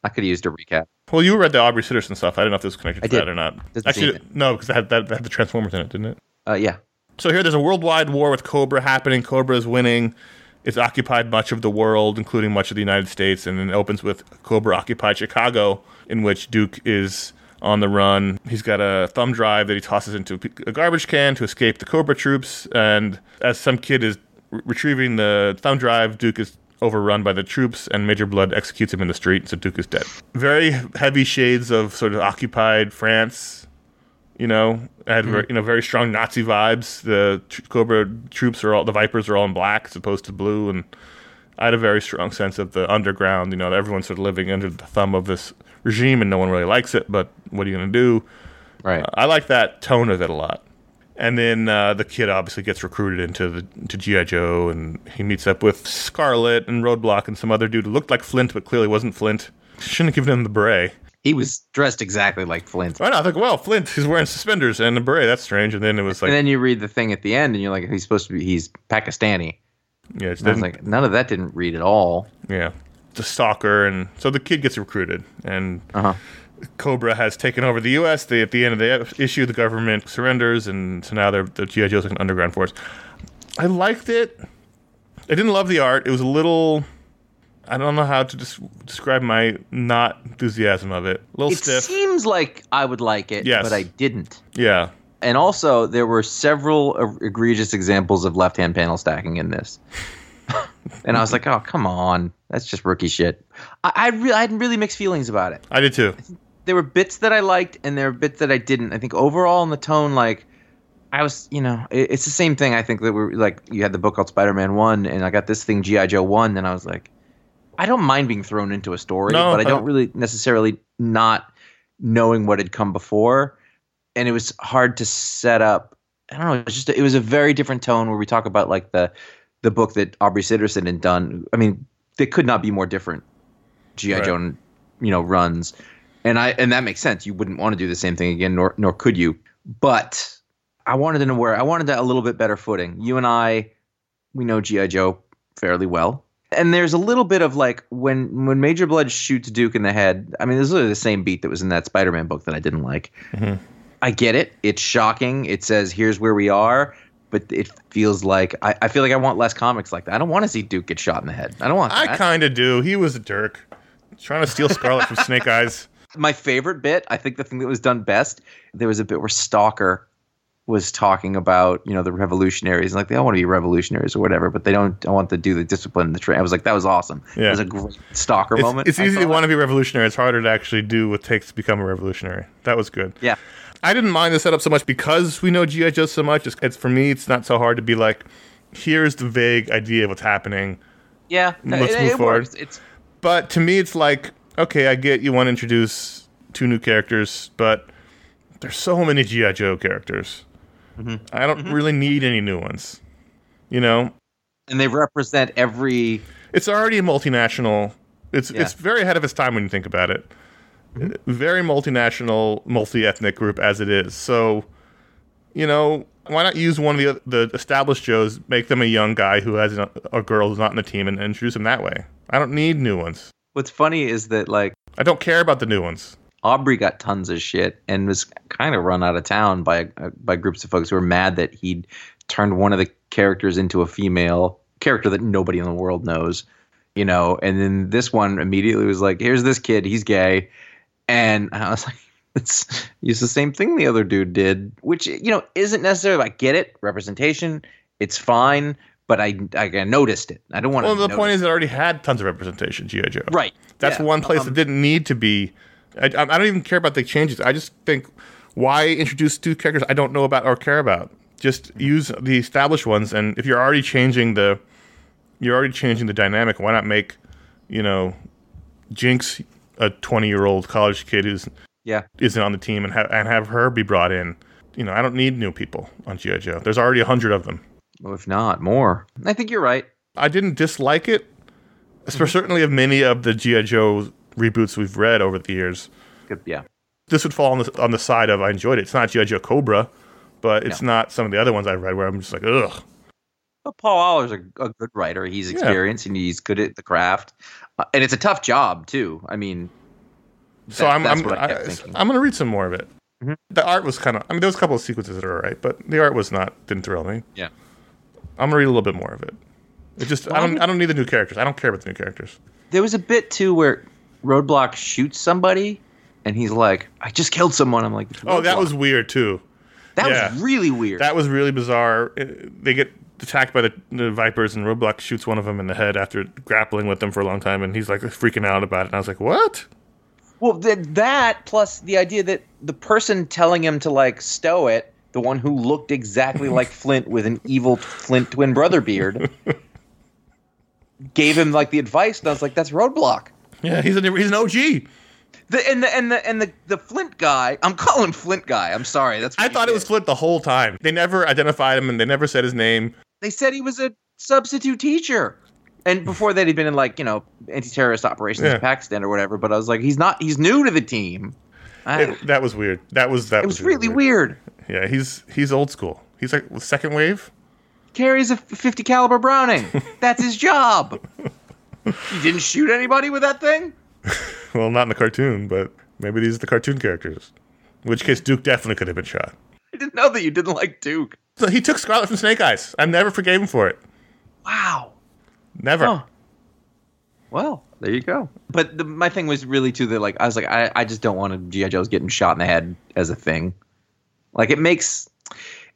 I could have used a recap. Well, you read the Aubrey Sitterson stuff. I didn't know if this was connected I to that or not. Doesn't Actually, no, because that had, that, that had the Transformers in it, didn't it? Uh, yeah, So here there's a worldwide war with Cobra happening. Cobra is winning. it's occupied much of the world, including much of the United States, and then it opens with Cobra occupied Chicago, in which Duke is on the run. He's got a thumb drive that he tosses into a garbage can to escape the Cobra troops, and as some kid is re- retrieving the thumb drive, Duke is overrun by the troops, and Major Blood executes him in the street, so Duke is dead. Very heavy shades of sort of occupied France you know, had hmm. very, you know very strong Nazi vibes. The tr- Cobra troops are all the Vipers are all in black as opposed to blue, and I had a very strong sense of the underground. You know, everyone's sort of living under the thumb of this regime, and no one really likes it. But what are you going to do? Right. I like that tone of it a lot. And then uh, the kid obviously gets recruited into the to GI Joe, and he meets up with Scarlett and Roadblock and some other dude who looked like Flint, but clearly wasn't Flint. Shouldn't have given him the beret. he was dressed exactly like Flint. Right I think, well, Flint, he's wearing suspenders and a beret. That's strange. And then it was like, and then you read the thing at the end, and you're like, he's supposed to be, he's Pakistani. yeah, it's I was like, none of that didn't read at all. yeah, the stalker, and so the kid gets recruited, and Uh huh. Cobra has taken over the U.S. They, at the end of the issue, the government surrenders, and so now they're the GI Joe's like an underground force. I liked it. I didn't love the art. It was a little. I don't know how to des- describe my not enthusiasm of it. A little It stiff. seems like I would like it, Yes. but I didn't. yeah. And also, there were several egregious examples of left-hand panel stacking in this. and I was like, "Oh, come on, that's just rookie shit." I, I, re- I had really mixed feelings about it. I did too. There were bits that I liked, and there were bits that I didn't. I think overall, in the tone, like I was, you know, it, it's the same thing. I think that we're like, you had the book called Spider-Man One, and I got this thing GI Joe One, and I was like, I don't mind being thrown into a story, No, but I I- don't really necessarily not knowing what had come before, and it was hard to set up. I don't know. It was just it was a very different tone where we talk about like the the book that Aubrey Sitterson had done. I mean, they could not be more different. GI Right. Joe, you know, runs, and I and that makes sense. You wouldn't want to do the same thing again, nor nor could you. But I wanted to know where I wanted a little bit better footing. You and I, we know GI Joe fairly well. And there's a little bit of like when when Major Blood shoots Duke in the head. I mean, this is the same beat that was in that Spider-Man book that I didn't like. Mhm. I get it. It's shocking. It says here's where we are, but it feels like I, I feel like I want less comics like that. I don't want to see Duke get shot in the head. I don't want that. I kind of do. He was a jerk. Trying to steal Scarlett from Snake Eyes. my favorite bit, I think the thing that was done best, there was a bit where Stalker was talking about, you know, the revolutionaries. and Like they all want to be revolutionaries or whatever, but they don't want to do the discipline in the train. I was like, that was awesome. Yeah. It was a great Stalker It's, moment. it's I easy to want to be revolutionary. It's harder to actually do what it takes to become a revolutionary. That was good. Yeah. I didn't mind the setup so much because we know GI Joe so much. It's, it's for me. It's not so hard to be like, here's the vague idea of what's happening. Yeah. Let's it, move it forward. works. It's But to me, it's like, okay, I get you want to introduce two new characters, but there's so many GI Joe characters. Mm-hmm. I don't really need any new ones. You know, and they represent every it's already a multinational. It's Yeah. it's very ahead of its time when you think about it. Mm-hmm. Very multinational, multi-ethnic group as it is. So, you know, why not use one of the the established Joes, make them a young guy who has a, a girl who's not in the team, and introduce them that way. I don't need new ones. What's funny is that like I don't care about the new ones. Aubrey got tons of shit and was kind of run out of town by by groups of folks who were mad that he'd turned one of the characters into a female character that nobody in the world knows, you know. And then this one immediately was like, "Here's this kid, he's gay," and I was like, "It's it's the same thing the other dude did," which you know isn't necessarily like get it representation. It's fine, but I I noticed it. I don't want Well, to. the point is, it already had tons of representation. GI Joe. right. That's yeah, one place um, that didn't need to be. I, I don't even care about the changes. I just think why introduce two characters I don't know about or care about. Just use the established ones, and if you're already changing the, you're already changing the dynamic. Why not make, you know, Jinx a 20 year old college kid who's Yeah. isn't on the team and have and have her be brought in. You know, I don't need new people on GI Joe. There's already a hundred of them. Well, if not more, I think you're right. I didn't dislike it. Espe- mm-hmm. Certainly, of many of the GI Joe reboots we've read over the years, Good, yeah. this would fall on the on the side of I enjoyed it. It's not GI Joe Cobra, but it's not some of the other ones I've read where I'm just like, ugh. Well, Paul Allor's a, a good writer. He's experienced and he's good at the craft, uh, and it's a tough job too. I mean, So that- I'm I'm, I I, I'm gonna read some more of it. Mhm. The art was kind of. I mean, there was a couple of sequences that are alright, but the art was not didn't thrill me. Yeah. I'm gonna read a little bit more of it. It just I don't I don't need the new characters. I don't care about the new characters. There was a bit too where Roadblock shoots somebody, and he's like, "I just killed someone." I'm like, Oh, that was weird too. that yeah. was really weird." That was really bizarre. They get attacked by the, the vipers, and Roadblock shoots one of them in the head after grappling with them for a long time, and he's like freaking out about it. And I was like, "What?" Well, th- that plus the idea that the person telling him to like stow it, the one who looked exactly like Flint with an evil Flint twin brother beard, gave him like the advice, and I was like, "That's Roadblock." Yeah, he's an he's an OG. The, and the and the and the the Flint guy, I'm calling him Flint guy. I'm sorry. That's I thought it was Flint the whole time. They never identified him, and they never said his name. They said he was a substitute teacher. And before that, he'd been in like you know anti-terrorist operations Yeah. in Pakistan or whatever. But I was like, he's not. He's new to the team. I- It, that was weird. That was that it was really weird. Yeah, he's he's old school. He's like second wave. Carries a 50 caliber Browning. That's his job. He didn't shoot anybody with that thing. Well, not in the cartoon, but maybe these are the cartoon characters. In which case, Duke definitely could have been shot. I didn't know that you didn't like Duke. So he took Scarlett from Snake Eyes. I never forgave him for it. Wow. Never. Huh. Well, there you go. But the, my thing was really too that like I was like I, I just don't want GI Joe's getting shot in the head as a thing. Like it makes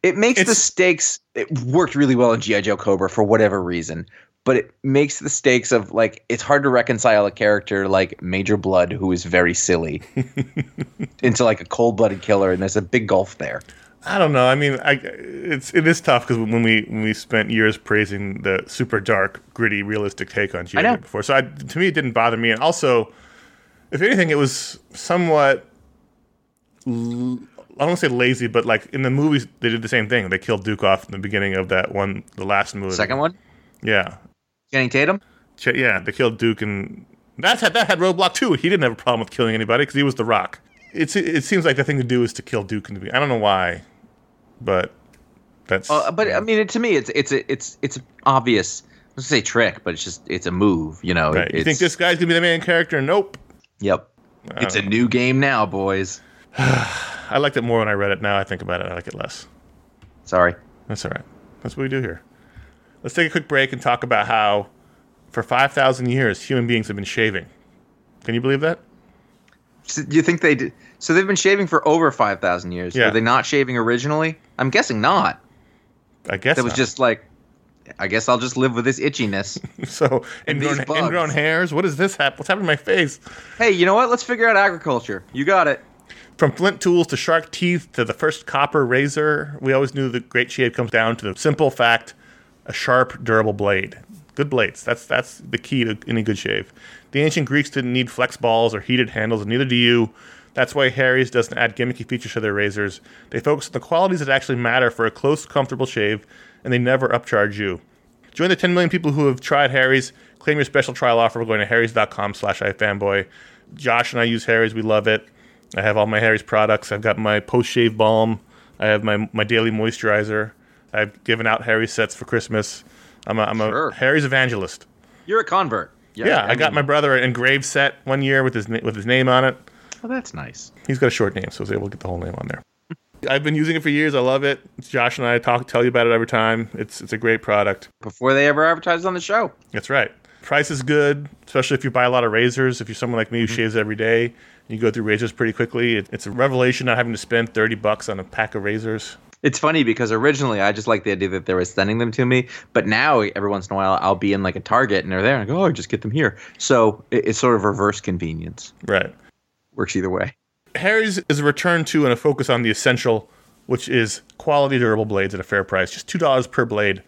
it makes the stakes it worked really well in GI Joe Cobra for whatever reason. But it makes the stakes of like it's hard to reconcile a character like Major Blood who is very silly into like a cold blooded killer, and there's a big gulf there. I don't know. I mean, I, it's it is tough because when we when we spent years praising the super dark, gritty, realistic take on GI before, so I, to me it didn't bother me. And also, if anything, it was somewhat. l- I don't want to say lazy, but like in the movies, they did the same thing. They killed Duke off in the beginning of that one, the last movie. Second one, yeah, Channing Tatum. Yeah, they killed Duke, and that's had that had Roadblock too. He didn't have a problem with killing anybody because he was the Rock. It's it seems like the thing to do is to kill Duke and the beginning. I don't know why, but that's. Uh, but I mean, it, to me, it's it's it's it's obvious. I was say trick, but it's just it's a move. You know. Right. You think this guy's gonna be the main character? Nope. Yep. It's a new game now, boys. I liked it more when I read it. Now I think about it, I like it less. Sorry. That's all right. That's what we do here. Let's take a quick break and talk about how, for five thousand years, human beings have been shaving. Can you believe that? So you think they did? So they've been shaving for over five thousand years. Yeah. Were they not shaving originally? I'm guessing not. I guess That was just like, I guess I'll just live with this itchiness. so ingrown, ingrown hairs. What is this? Hap- What's happening to my face? hey, you know what? Let's figure out agriculture. You got it. From flint tools to shark teeth to the first copper razor, we always knew the great shave comes down to the simple fact: a sharp, durable blade. Good blades. That's that's the key to any good shave. The ancient Greeks didn't need flex balls or heated handles, and neither do you. That's why Harry's doesn't add gimmicky features to their razors. They focus on the qualities that actually matter for a close, comfortable shave, and they never upcharge you. Join the 10 million people who have tried Harry's. Claim your special trial offer by going to harrys.com slash ifanboy. Josh and I use Harry's. We love it. I have all my Harry's products. I've got my post-shave balm. I have my, my daily moisturizer. I've given out Harry's sets for Christmas. I'm a, I'm a Sure. Harry's evangelist. You're a convert. Yeah, yeah I, got my brother an engraved set one year with his with his name on it. Oh, that's nice. He's got a short name, so I was able to get the whole name on there. I've been using it for years. I love it. Josh and I talk tell you about it every time. It's it's a great product. Before they ever advertised on the show. That's right. Price is good, especially if you buy a lot of razors. If you're someone like me who mm-hmm. shaves every day, you go through razors pretty quickly. It, it's a revelation not having to spend 30 bucks on a pack of razors. It's funny because originally I just like the idea that they were sending them to me, but now every once in a while I'll be in like a Target and they're there and I go, oh, just get them here. So it, it's sort of reverse convenience. Right. Works either way. Harry's is a return to and a focus on the essential, which is quality durable blades at a fair price, just two dollars per blade.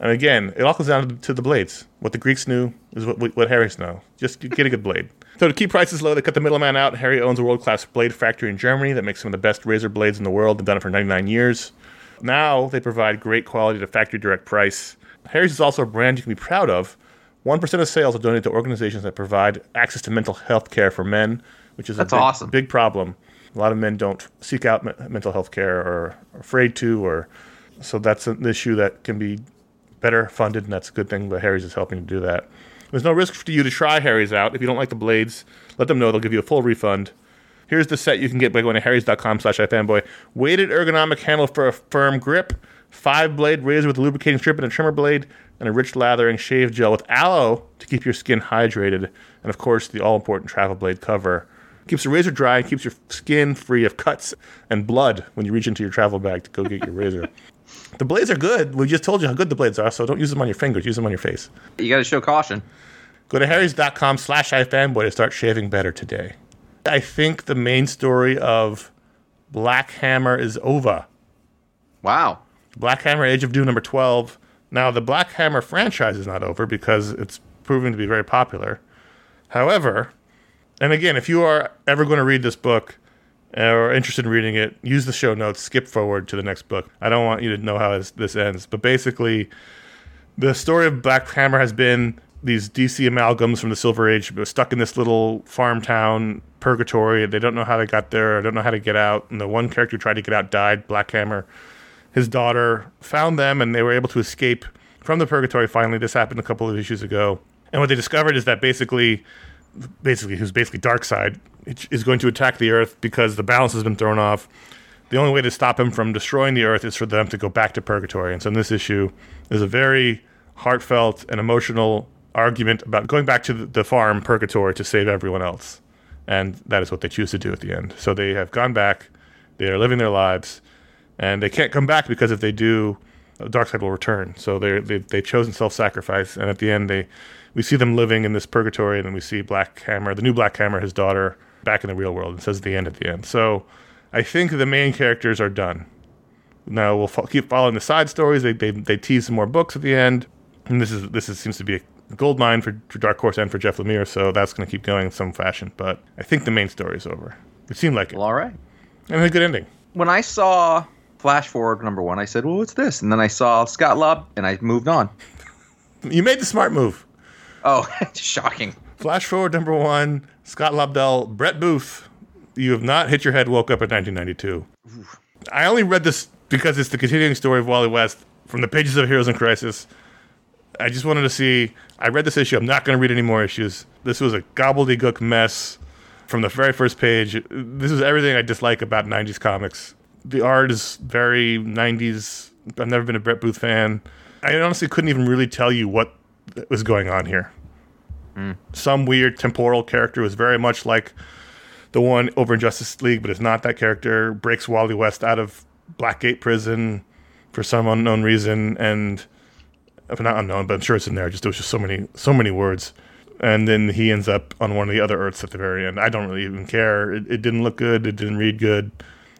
And again, it all comes down to, the blades. What the Greeks knew is what, what, what Harry's know. Just get a good blade. So to keep prices low, they cut the middleman out. Harry owns a world-class blade factory in Germany that makes some of the best razor blades in the world. They've done it for 99 years. Now they provide great quality at a factory direct price. Harry's is also a brand you can be proud of. 1% of sales are donated to organizations that provide access to mental health care for men, which is That's a big, awesome. big problem. A lot of men don't seek out me- mental health care or are afraid to, or so that's an issue that can be better funded, and that's a good thing. But Harry's is helping to do that. There's no risk for you to try Harry's out. If you don't like the blades, let them know. They'll give you a full refund. Here's the set you can get by going to harrys.com slash ifanboy. Weighted ergonomic handle for a firm grip. five blade razor with a lubricating strip and a trimmer blade, and a rich lathering shave gel with aloe to keep your skin hydrated, and of course the all important travel blade cover. Keeps the razor dry and keeps your skin free of cuts and blood when you reach into your travel bag to go get your razor. The blades are good. We just told you how good the blades are, so don't use them on your fingers. Use them on your face. You got to show caution. Go to harrys.com slash ifanboy to start shaving better today. I think the main story of Black Hammer is over. Wow. Black Hammer Age of Doom number 12. Now, the Black Hammer franchise is not over because it's proving to be very popular. However, and again, if you are ever going to read this book or interested in reading it, use the show notes, skip forward to the next book. I don't want you to know how this, this ends. But basically, the story of Black Hammer has been these DC amalgams from the Silver Age stuck in this little farm town purgatory. They don't know how they got there. Or don't know how to get out. And the one character who tried to get out died. Black Hammer, his daughter, found them, and they were able to escape from the purgatory. Finally, this happened a couple of issues ago. And what they discovered is that basically, basically, who's basically Darkseid is going to attack the Earth because the balance has been thrown off. The only way to stop him from destroying the Earth is for them to go back to purgatory. And so in this issue, there's a very heartfelt and emotional argument about going back to the farm purgatory to save everyone else. And that is what they choose to do at the end. So they have gone back, they are living their lives, and they can't come back because if they do, Darkseid will return. So they, they've chosen self sacrifice. And at the end, they we see them living in this purgatory, and then we see Black Hammer, the new Black Hammer, his daughter, back in the real world. It says the end at the end. So I think the main characters are done. Now we'll fo- keep following the side stories. They, they, they tease some more books at the end. And this is this is, seems to be a gold mine for, for Dark Horse and for Jeff Lemire, so that's going to keep going in some fashion. But I think the main story is over. It seemed like it. Well, all right. And a good ending. When I saw Flash Forward number one, I said, "Well, what's this?" And then I saw Scott Lubb, and I moved on. You made the smart move. Oh, shocking! Flash forward number one, Scott Lobdell, Brett Booth. You have not hit your head, woke up in 1992. I only read this because it's the continuing story of Wally West from the pages of Heroes in Crisis. I just wanted to see. I read this issue. I'm not going to read any more issues. This was a gobbledygook mess from the very first page. This is everything I dislike about 90s comics. The art is very 90s. I've never been a Brett Booth fan. I honestly couldn't even really tell you what was going on here. Mm. Some weird temporal character was very much like the one over in Justice League, but it's not that character. Breaks Wally West out of Blackgate prison for some unknown reason, and if not unknown, but I'm sure it's in there. Just there was just so many, so many words, and then he ends up on one of the other Earths at the very end. I don't really even care. It, it didn't look good. It didn't read good.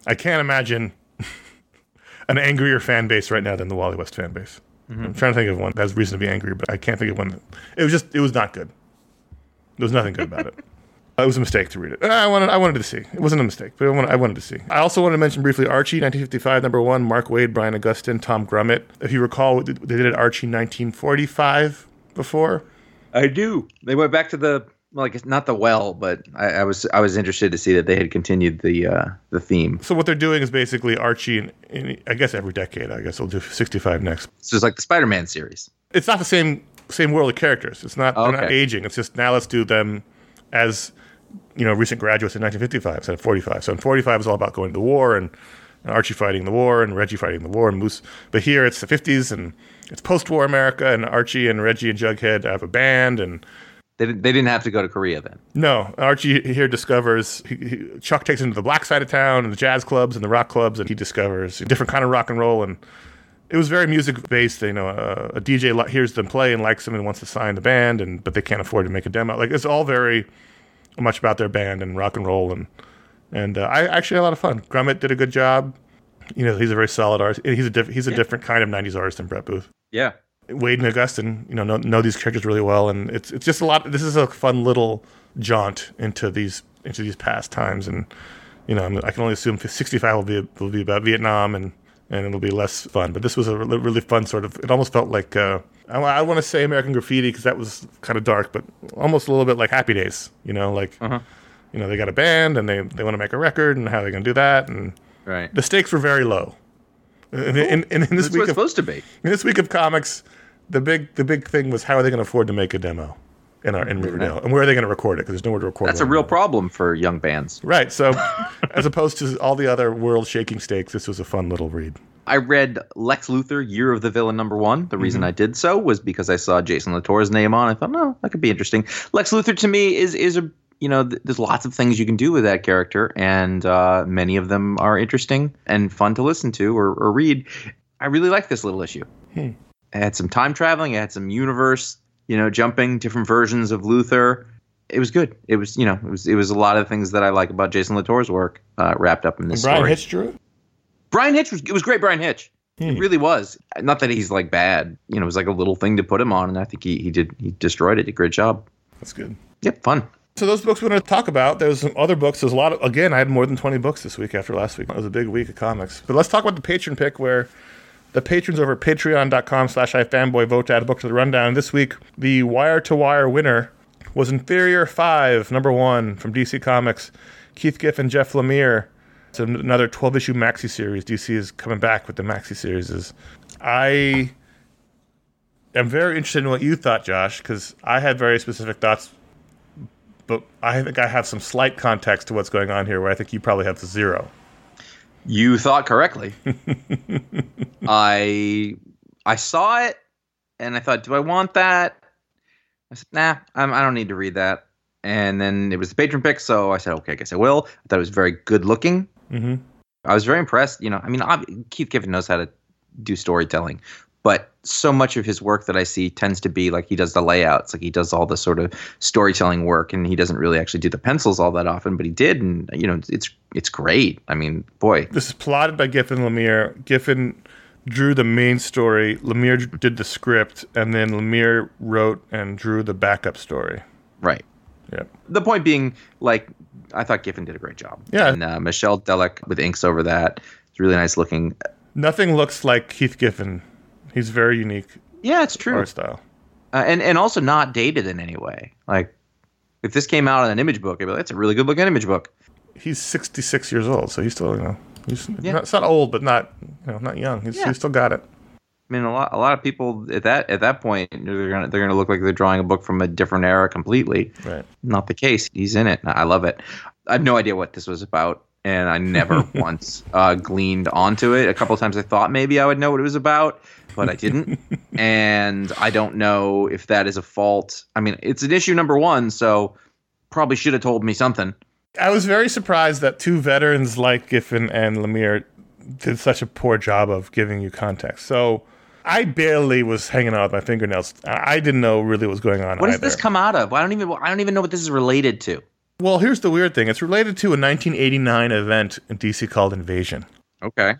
I can't imagine an angrier fan base right now than the Wally West fan base. Mm-hmm. I'm trying to think of one that has reason to be angry, but I can't think of one. That, it was just, it was not good. There was nothing good about it. It was a mistake to read it. I wanted, I wanted to see. It wasn't a mistake, but I wanted, I wanted to see. I also wanted to mention briefly Archie, 1955, number one. Mark Waid, Brian Augustyn, Tom Grummett. If you recall, they did it Archie 1945 before. I do. They went back to the like it's not the well, but I, I was I was interested to see that they had continued the uh, the theme. So what they're doing is basically Archie, in, in I guess every decade. I guess they'll do 65 next. So It's just like the Spider-Man series. It's not the same same world of characters. It's not they're not aging. It's just now let's do them as you know recent graduates in 1955 instead of 45. So in 45 is all about going to war and, and Archie fighting the war and Reggie fighting the war and Moose. But here it's the 50s and it's post-war America and Archie and Reggie and Jughead have a band and They didn't, they didn't have to go to Korea then. no, Archie here discovers he, he, Chuck takes him to the black side of town and the jazz clubs and the rock clubs, and he discovers a different kind of rock and roll. And it was very music based. You know, uh, a DJ li- hears them play and likes them and wants to sign the band, and but they can't afford to make a demo. Like it's all very much about their band and rock and roll. And and uh, I actually had a lot of fun. Grummett did a good job. You know, he's a very solid artist. He's a diff- he's a different kind of '90s artist than Brett Booth. Yeah. Waid and Augustyn, you know, know, know these characters really well, and it's it's just a lot. This is a fun little jaunt into these into these past times, and you know, I'm- I can only assume 65 will be will be about Vietnam, and and it'll be less fun. But this was a really, fun sort of. It almost felt like uh, I, I want to say American Graffiti because that was kind of dark, but almost a little bit like Happy Days. You know, like you know they got a band and they they want to make a record, and how they're going to do that, and Right. the stakes were very low. And in, this That's week of supposed to be. in this week of comics, the big the big thing was how are they going to afford to make a demo in our in Riverdale, and where are they going to record it? Because there's nowhere to record. That's a real problem for young bands. right. So, as opposed to all the other world shaking stakes, this was a fun little read. I read Lex Luthor, Year of the Villain number one. The reason I did so was because I saw Jason Latour's name on. I thought, no, that could be interesting. Lex Luthor to me is is a you know, th- there's lots of things you can do with that character, and uh, many of them are interesting and fun to listen to or, or read. I really like this little issue. Hey, it had some time traveling. It had some universe, you know, jumping different versions of Luthor. It was good. It was, you know, it was it was a lot of things that I like about Jason Latour's work uh, wrapped up in this Brian story. Hitch drew it. Bryan Hitch was it was great. Bryan Hitch, Hmm. it really was. Not that he's like bad. You know, it was like a little thing to put him on, and I think he he did he destroyed it. Did a great job. That's good. Yep, fun. So those books we're going to talk about. There's some other books. There's a lot of. Again, I had more than 20 books this week after last week. It was a big week of comics. But let's talk about the patron pick, where the patrons over at Patreon.com/slash iFanboy vote to add a book to the rundown. This week, the wire to wire winner was Inferior Five, number one from DC Comics. Keith Giffen and Jeff Lemire. It's another 12 issue maxi series. DC is coming back with the maxi series. I am very interested in what you thought, Josh, because I had very specific thoughts but I think I have some slight context to what's going on here, where I think you probably have the zero. You thought correctly. I I saw it and I thought, do I want that? I said, nah, I'm, I don't need to read that. And then it was the patron pick, so I said, okay, I guess I will. I thought it was very good looking. Mm-hmm. I was very impressed. You know, I mean, Keith Giffen knows how to do storytelling, but so much of his work that I see tends to be like he does the layouts, like he does all the sort of storytelling work, and he doesn't really actually do the pencils all that often. But he did, and you know, it's it's great. I mean, boy, This is plotted by Giffen Lemire. Giffen drew the main story. Lemire did the script, and then Lemire wrote and drew the backup story. right. Yep. The point being, like, I thought Giffen did a great job. Yeah. and uh, Michelle Dellec with inks over that. It's really nice looking. Nothing looks like Keith Giffen. He's very unique Yeah, it's true. art style. uh, and and also not dated in any way. Like if this came out in an image book, I'd be like, that's a really good looking image book. He's 66 years old, so he's still, you know, he's Yeah. not, it's not old, but not, you know, not young. He's, Yeah. he's still got it. I mean, a lot a lot of people at that at that point they're gonna they're gonna look like they're drawing a book from a different era completely. Right. Not the case. He's in it. I love it. I have no idea what this was about, and I never once uh, gleaned onto it. A couple of times I thought maybe I would know what it was about, but I didn't. and I don't know if that is a fault. I mean, it's an issue number one, so probably should have told me something. I was very surprised that two veterans like Giffen and Lemire did such a poor job of giving you context. So I barely was hanging out with my fingernails. I I didn't know really what was going on. What does either. this come out of? I don't even I don't even know what this is related to. Well, here's the weird thing. It's related to a 1989 event in DC called Invasion. Okay.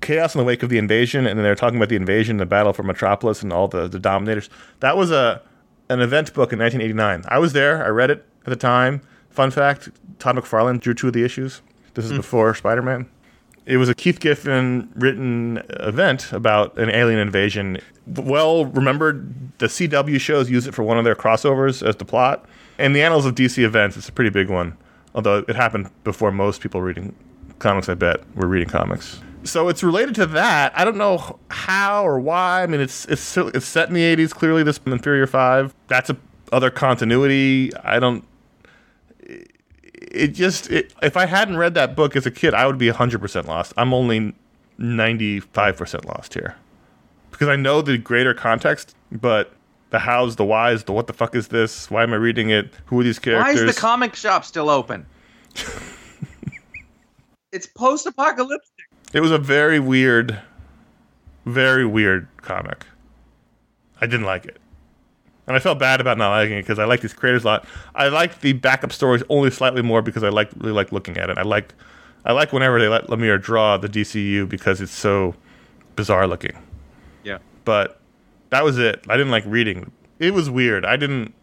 Chaos in the wake of the invasion, and then they're talking about the invasion, the battle for Metropolis, and all the, the Dominators. That was a an event book in 1989. I was there. I read it at the time. Fun fact: Todd McFarlane drew two of the issues. This is hmm. before Spider-Man. It was a Keith Giffen written event about an alien invasion. Well remembered, the CW shows use it for one of their crossovers as the plot. In the annals of DC events, it's a pretty big one. Although it happened before most people reading comics, I bet, were reading comics. So it's related to that. I don't know how or why. I mean, it's it's it's set in the '80s. Clearly, this Inferior Five. That's a other continuity. I don't. It just it, if I hadn't read that book as a kid, I would be 100% lost. I'm only 95% lost here because I know the greater context, but the hows, the whys, the what the fuck is this? Why am I reading it? Who are these characters? Why is the comic shop still open? it's post-apocalyptic. It was a very weird, very weird comic. I didn't like it. And I felt bad about not liking it because I like these creators a lot. I like the backup stories only slightly more because I like really like looking at it. I like I like whenever they let Lemire draw the DCU because it's so bizarre looking. Yeah. But that was it. I didn't like reading. It was weird. I didn't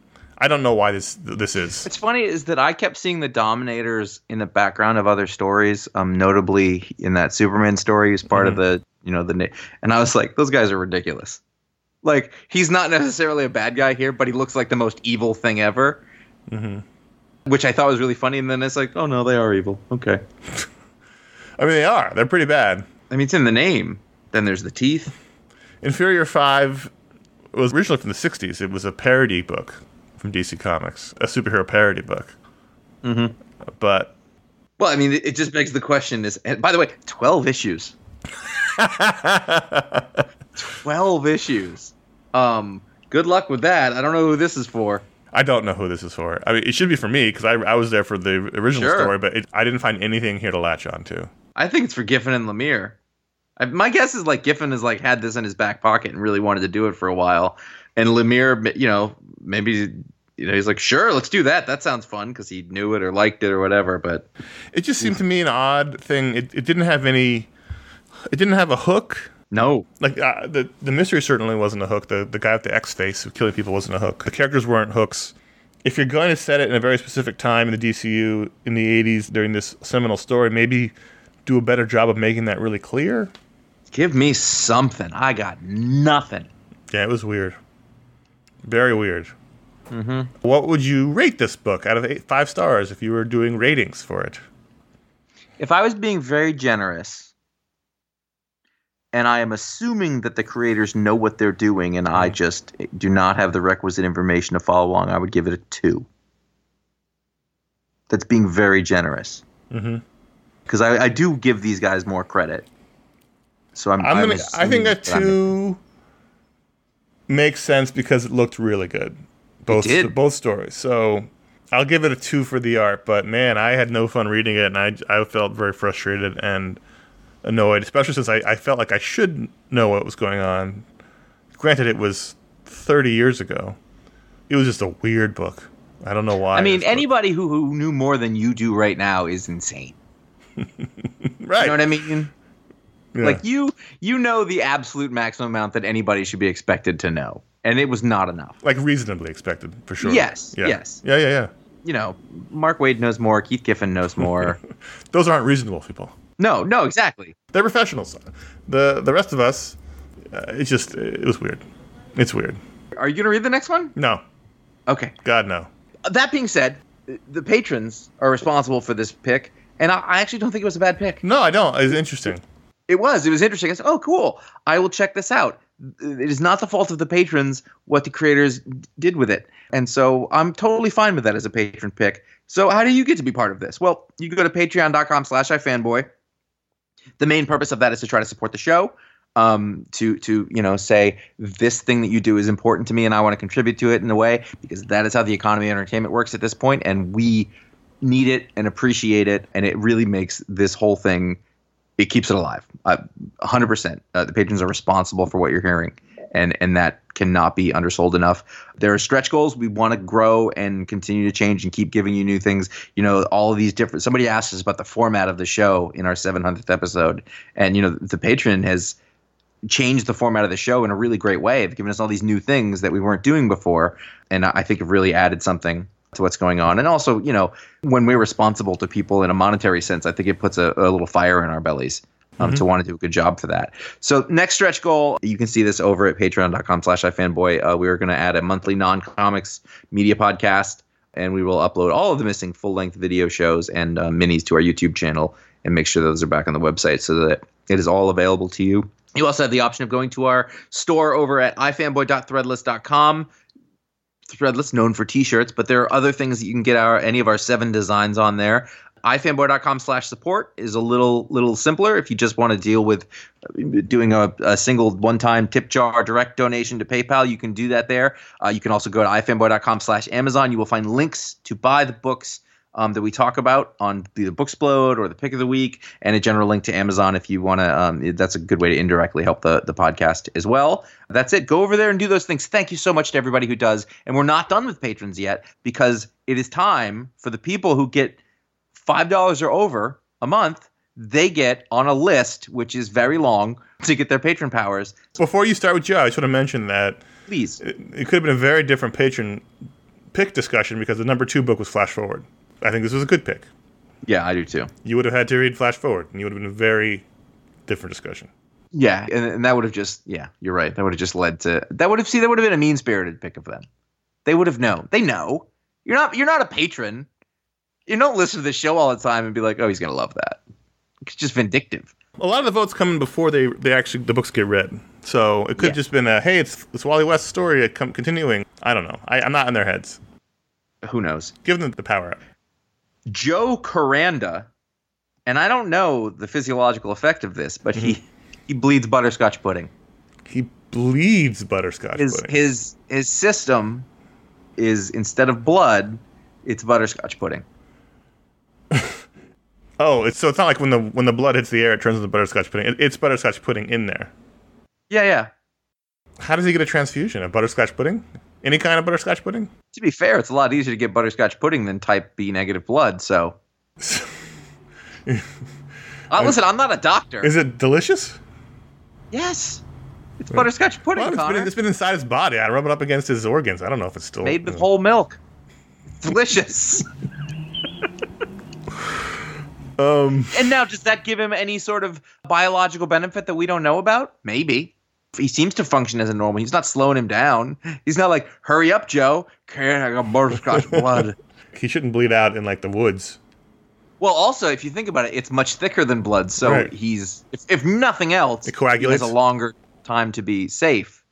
I don't know why this this is. What's funny is that I kept seeing the Dominators in the background of other stories, um, notably in that Superman story, he's part of the, you know, the, and I was like, those guys are ridiculous. Like, he's not necessarily a bad guy here, but he looks like the most evil thing ever. Mm-hmm. Which I thought was really funny, and then it's like, oh no, they are evil. Okay. I mean they are. They're pretty bad. I mean, it's in the name. Then there's the teeth. Inferior 5 was originally from the 60s. It was a parody book from DC Comics, a superhero parody book. Mm-hmm. But Well, I mean, it just begs the question: Is and by the way, twelve issues. 12 issues. Um, good luck with that. I don't know who this is for. I don't know who this is for. I mean, it should be for me because I, I was there for the original Sure. story, but it, I didn't find anything here to latch on to. I think it's for Giffen and Lemire. I, my guess is like Giffen has like had this in his back pocket and really wanted to do it for a while, and Lemire, you know, maybe you know he's like, sure, let's do that. That sounds fun because he knew it or liked it or whatever. But It just seemed to me an odd thing. It, it didn't have any. It didn't have a hook. no, Like uh, the the mystery certainly wasn't a hook. The the guy with the X face who killing people wasn't a hook. The characters weren't hooks. If you're going to set it in a very specific time in the DCU in the '80s during this seminal story, maybe do a better job of making that really clear. Give me something. I got nothing. Yeah, it was weird. Very weird. Mm-hmm. What would you rate this book out of eight, five stars if you were doing ratings for it? If I was being very generous, and I am assuming that the creators know what they're doing, and I just do not have the requisite information to follow along, I would give it a two. That's being very generous. mm-hmm Because I, I do give these guys more credit. So I'm. I'm mm, I'm gonna. I think that I'm- two makes sense because it looked really good. Both both stories. So I'll give it a two for the art. But man, I had no fun reading it, and I I felt very frustrated and annoyed, especially since I, I felt like I should know what was going on. Granted, it was 30 years ago. It was just a weird book. I don't know why. I mean, book- anybody who, who knew more than you do right now is insane. right? You know what I mean? Yeah. Like you, you know the absolute maximum amount that anybody should be expected to know, and it was not enough. like reasonably expected for sure. Yes, Yeah. yes. Yeah, yeah, yeah. You know, Mark Waid knows more. Keith Giffen knows more. Those aren't reasonable people. no, no, exactly. They're professionals. The the rest of us, uh, it's just it was weird. It's weird. Are you gonna read the next one? No, Okay. God no. That being said, the patrons are responsible for this pick, and I, I actually don't think it was a bad pick. No, I don't. It's interesting. It was. It was interesting. I said, "Oh, cool! I will check this out." It is not the fault of the patrons what the creators did with it, and so I'm totally fine with that as a patron pick. So, how do you get to be part of this? Well, you go to Patreon.com/slash iFanboy. The main purpose of that is to try to support the show. Um, to to you know say this thing that you do is important to me, and I want to contribute to it in a way because that is how the economy of entertainment works at this point, and we need it and appreciate it, and it really makes this whole thing it keeps it alive. Uh, 100%. Uh, the patrons are responsible for what you're hearing, and and that cannot be undersold enough. There are stretch goals. We want to grow and continue to change and keep giving you new things. You know, all these different. Somebody asked us about the format of the show in our 700th episode, and you know, the patron has changed the format of the show in a really great way. They've given us all these new things that we weren't doing before, and I think have really added something to what's going on. And also, you know, when we're responsible to people in a monetary sense, I think it puts a, a little fire in our bellies. Um, To want to do a good job for that. So next stretch goal, you can see this over at patreon.com slash ifanboy. Uh, we are going to add a monthly non-comics media podcast, and we will upload all of the missing full-length video shows and uh, minis to our YouTube channel and make sure those are back on the website so that it is all available to you. You also have the option of going to our store over at ifanboy.threadless.com. Threadless, known for t-shirts, but there are other things that you can get our any of our seven designs on there. ifanboy.com slash support is a little little simpler if you just want to deal with doing a, a single one-time tip jar direct donation to paypal you can do that there uh, you can also go to ifanboy.com slash amazon you will find links to buy the books um, that we talk about on the Booksplode or the Pick of the Week, and a general link to Amazon if you want to. Um, that's a good way to indirectly help the, the podcast as well. That's it. Go over there and do those things. Thank you so much to everybody who does. And we're not done with patrons yet because it is time for the people who get $5 or over a month. They get on a list, which is very long, to get their patron powers. Before you start with Joe, I just want to mention that Please. it, it could have been a very different patron pick discussion because the number two book was Flash Forward. I think this was a good pick. Yeah, I do too. You would have had to read Flash Forward, and you would have been a very different discussion. Yeah, and, and that would have just yeah, you're right. That would have just led to that would have see that would have been a mean spirited pick of them. They would have known. They know. You're not you're not a patron. You don't listen to the show all the time and be like, oh, he's gonna love that. It's just vindictive. A lot of the votes come in before they, they actually the books get read. So it could Yeah. have just been a hey, it's it's Wally West's story uh, come, continuing. I don't know. I, I'm not in their heads. Who knows? Give them the power up. Joe Koranda, and I don't know the physiological effect of this, but he mm-hmm. He bleeds butterscotch pudding. He bleeds butterscotch His pudding. his his system is instead of blood, it's butterscotch pudding. oh, it's so it's not like when the when the blood hits the air, it turns into butterscotch pudding. It, it's butterscotch pudding in there. Yeah, yeah. How does he get a transfusion of butterscotch pudding? Any kind of butterscotch pudding? To be fair, it's a lot easier to get butterscotch pudding than type B negative blood. So, uh, listen, I'm not a doctor. Is it delicious? yes, it's butterscotch pudding, Well, it's Conor. been, it's been inside his body. I rub it up against his organs. I don't know if it's still Made with whole milk. Delicious. Um, and now, does that give him any sort of biological benefit that we don't know about? Maybe. He seems to function as a normal. He's not slowing him down. He's not like, hurry up, Joe. Can I got butterscotch blood? he shouldn't bleed out in like the woods. Well, also, if you think about it, it's much thicker than blood. So Right. he's, if, if nothing else, It coagulates. he has a longer time to be safe.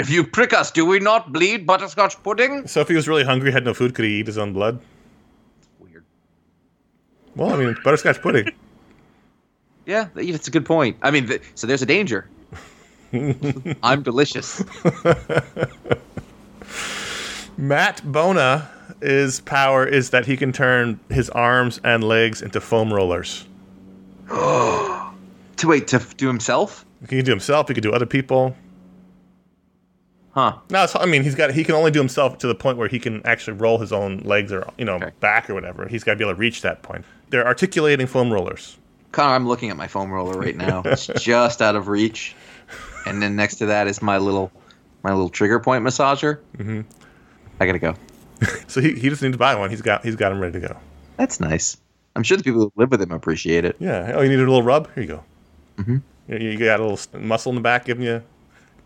If you prick us, do we not bleed butterscotch pudding? So if he was really hungry, had no food, could he eat his own blood? Weird. Well, I mean, it's butterscotch pudding. Yeah, th- it's a good point. I mean, th- so there's a danger. I'm delicious. Matt Bona, his power is that he can turn his arms and legs into foam rollers. to wait to do himself? He can do himself. He can do other people. Huh. No, I mean, he's got he can only do himself to the point where he can actually roll his own legs or you know Okay. back or whatever. He's got to be able to reach that point. They're articulating foam rollers. Conor, I'm looking at my foam roller right now. It's just out of reach, and then next to that is my little, my little trigger point massager. Mm-hmm. I gotta go. So he, he just needs to buy one. He's got he's got them ready to go. That's nice. I'm sure the people who live with him appreciate it. Yeah. Oh, you need a little rub? Here you go. Mm-hmm. You, you got a little muscle in the back giving you a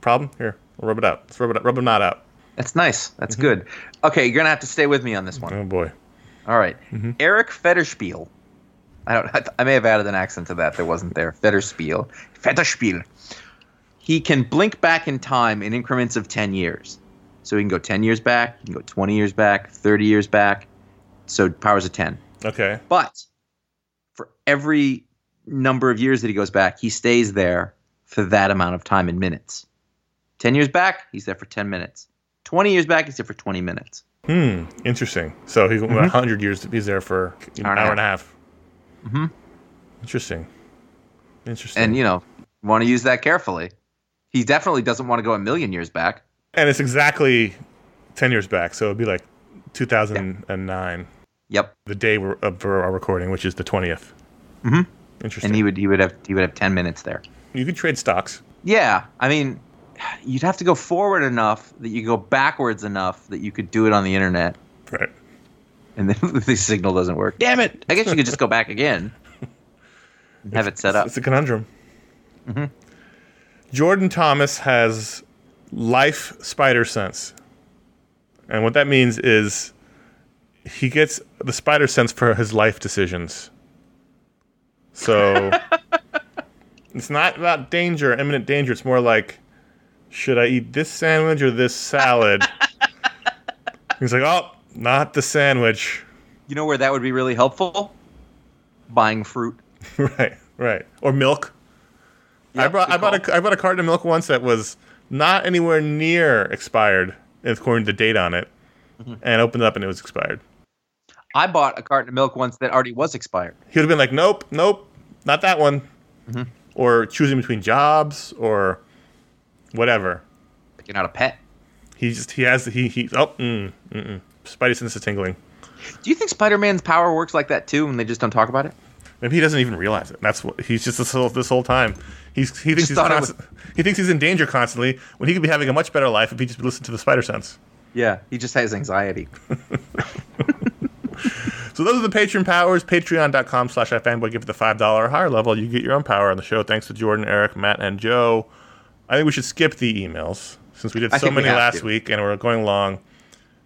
problem? Here, I'll rub it out. Let's rub it out. Rub a knot out. That's nice. That's good. Okay, you're gonna have to stay with me on this one. Oh boy. All right. Eric Fetterspiel. I don't. I, I may have added an accent to that that wasn't there. Fetterspiel. Federspiel. He can blink back in time in increments of ten years. So he can go ten years back. He can go twenty years back. Thirty years back. So powers of ten. Okay. But for every number of years that he goes back, he stays there for that amount of time in minutes. 10 years back, he's there for 10 minutes. 20 years back, he's there for 20 minutes. Hmm. Interesting. So he's a hundred years. He's there for an Hour hour, and a a half. Mhm. Interesting. Interesting. And, you know, want to use that carefully. He definitely doesn't want to go a million years back. And it's exactly 10 years back. So it'd be like 2009, Yep. the day we're, of our recording, which is the 20th. Mhm. Interesting. And he would he would have he would have 10 minutes there. you could trade stocks. Yeah, I mean, you'd have to go forward enough that you go backwards enough that you could do it on the internet. Right. And then the signal doesn't work. Damn it! I guess you could just go back again. Have it set up. It's a conundrum. Mm-hmm. Jordan Thomas has life spider sense. And what that means is he gets the spider sense for his life decisions. So it's not about danger, imminent danger. It's more like, should I eat this sandwich or this salad? He's like, oh, not the sandwich. You know where that would be really helpful? Buying fruit. right, right. Or milk. I Yep, brought I bought a I bought a carton of milk once that was not anywhere near expired, according to the date on it, Mm-hmm. and opened it up and it was expired. I bought a carton of milk once that already was expired. He would have been like, "Nope, nope, not that one," Mm-hmm. or choosing between jobs or whatever. Picking out a pet. He just he has he he oh mm, mm, mm. Spidey sense is tingling. Do you think Spider-Man's power works like that too, and they just don't talk about it? Maybe he doesn't even realize it. That's what he's just this whole this whole time. He's he thinks he's it constant, he thinks he's in danger constantly when he could be having a much better life if he just listened to the spider sense. Yeah, he just has anxiety. So those are the Patreon powers. Patreon.com slash iFanboy. Give it the $5 or higher level. You get your own power on the show. Thanks to Jordan, Eric, Matt, and Joe. I think we should skip the emails since we did so many last to. week and we're going long.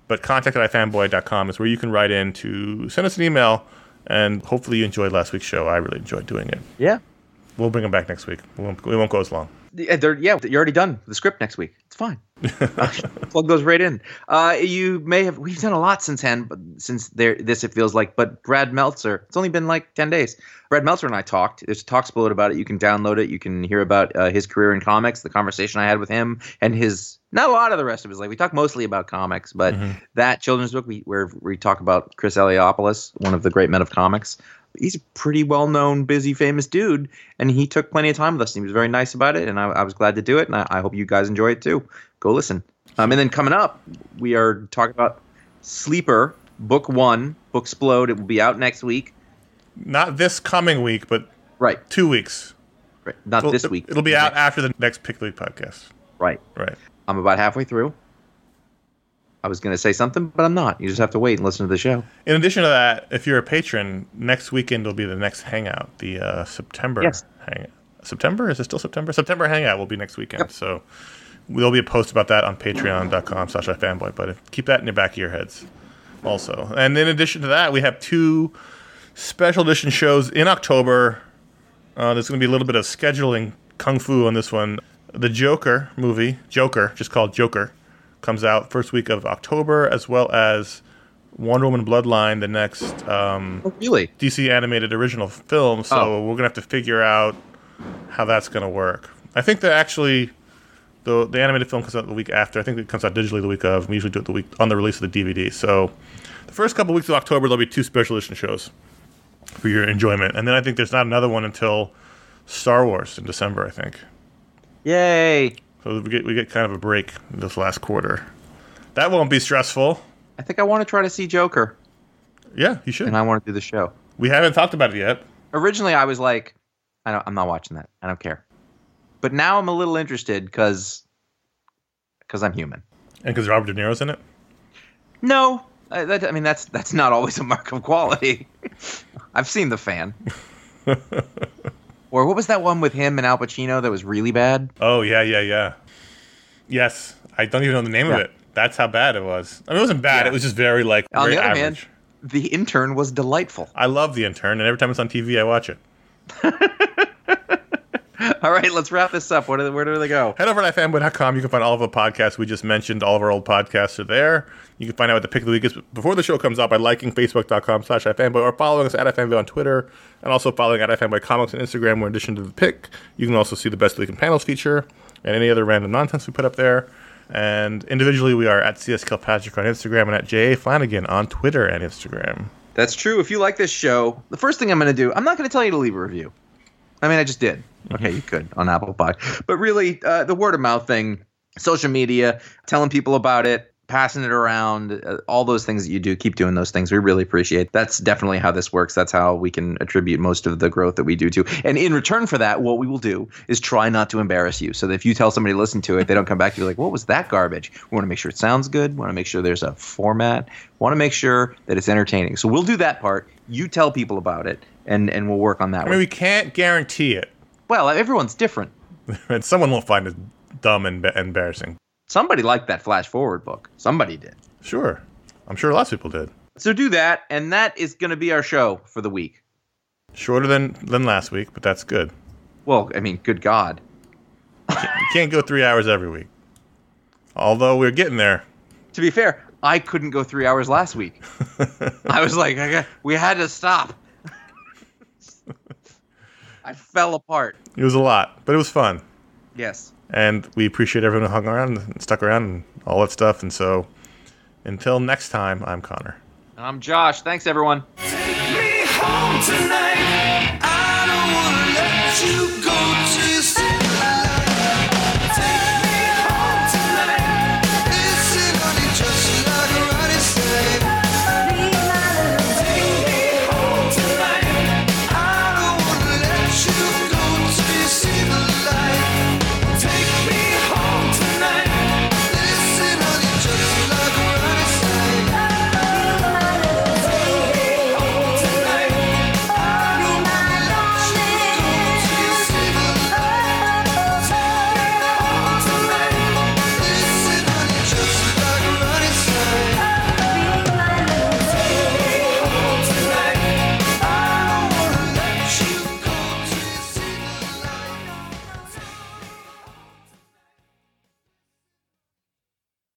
But contact at ifanboy.com is where you can write in to send us an email. And hopefully you enjoyed last week's show. I really enjoyed doing it. Yeah. We'll bring them back next week. We won't, we won't go as long. Yeah, they're, yeah, you're already done the script next week. It's fine. plug those right in. Uh, you may have we've done a lot since then, but since there this it feels like. But Brad Meltzer, it's only been like ten days. Brad Meltzer and I talked. There's a Talksploit about it. You can download it. You can hear about uh, his career in comics, the conversation I had with him, and his not a lot of the rest of his life. We talk mostly about comics, but that children's book we where we talk about Chris Eliopoulos, one of the great men of comics. He's a pretty well known, busy, famous dude, and he took plenty of time with us. And he was very nice about it, and I, I was glad to do it. And I, I hope you guys enjoy it too. Go listen. Um, and then coming up, we are talking about Sleeper Book One, Book Explode. It will be out next week. Not this coming week, but Right, two weeks. right. Not this week. It'll be out after the next Pick the Week podcast. Right. Right. I'm about halfway through. I was going to say something, but I'm not. You just have to wait and listen to the show. In addition to that, if you're a patron, next weekend will be the next hangout, the uh, September Yes. hangout. September is it still September? September hangout will be next weekend. So there'll be a post about that on Patreon.com/slash iFanboy. But keep that in the back of your heads, also. And in addition to that, we have two special edition shows in October. Uh, there's going to be a little bit of scheduling kung fu on this one. The Joker movie, Joker, just called Joker, comes out first week of October, as well as Wonder Woman Bloodline, the next um, Oh, really? DC animated original film. So Oh. we're gonna have to figure out how that's gonna work. I think that actually the the animated film comes out the week after. I think it comes out digitally the week of. We usually do it the week on the release of the DVD. So the first couple weeks of October there'll be two special edition shows for your enjoyment, and then I think there's not another one until Star Wars in December. I think. Yay! So we get we get kind of a break this last quarter. That won't be stressful. I think I want to try to see Joker, Yeah, you should. and I want to do the show. we haven't talked about it yet. Originally, I was like, I don't, I'm not watching that. I don't care. But now I'm a little interested because because I'm human. And because Robert De Niro's in it. No, I, that, I mean that's that's not always a mark of quality. I've seen the fan. or what was that one with him and Al Pacino that was really bad? Oh yeah, yeah, yeah. Yes, I don't even know the name Yeah. of it. That's how bad it was. I mean, it wasn't bad. Yeah. It was just very like On very the other average. hand, the intern was delightful. I love the intern, and every time it's on TV, I watch it. All right, let's wrap this up. Where do, where do they go? Head over to fanboy.com. You can find all of the podcasts we just mentioned. All of our old podcasts are there. You can find out what the pick of the week is before the show comes out by liking facebook.com slash ifanboy or following us at ifanboy on Twitter and also following at ifanboy comics on Instagram where in addition to the pick, you can also see the best week in panels feature and any other random nonsense we put up there. And individually, we are at CS Kilpatrick on Instagram and at JA Flanagan on Twitter and Instagram. That's true. If you like this show, the first thing I'm going to do, I'm not going to tell you to leave a review. I mean, I just did. Okay, you could on Apple Pod. But really, uh, the word of mouth thing, social media, telling people about it, passing it around, uh, all those things that you do, keep doing those things. We really appreciate. That's definitely how this works. That's how we can attribute most of the growth that we do to. And in return for that, what we will do is try not to embarrass you. So that if you tell somebody to listen to it, they don't come back to you like, "What was that garbage?" We want to make sure it sounds good. We want to make sure there's a format. We want to make sure that it's entertaining. So we'll do that part. You tell people about it, and and we'll work on that. I mean, one. we can't guarantee it, Well, everyone's different. and someone will find it dumb and embarrassing. Somebody liked that flash forward book. Somebody did. Sure. I'm sure lots of people did. So do that, and that is going to be our show for the week. Shorter than, than last week, but that's good. Well, I mean, good God. You can't go three hours every week. Although we're getting there. To be fair, I couldn't go three hours last week. I was like, I got, we had to stop. I fell apart. It was a lot, but it was fun. Yes. And we appreciate everyone who hung around and stuck around and all that stuff. And so until next time, I'm Conor. And I'm Josh. Thanks, everyone. me home tonight.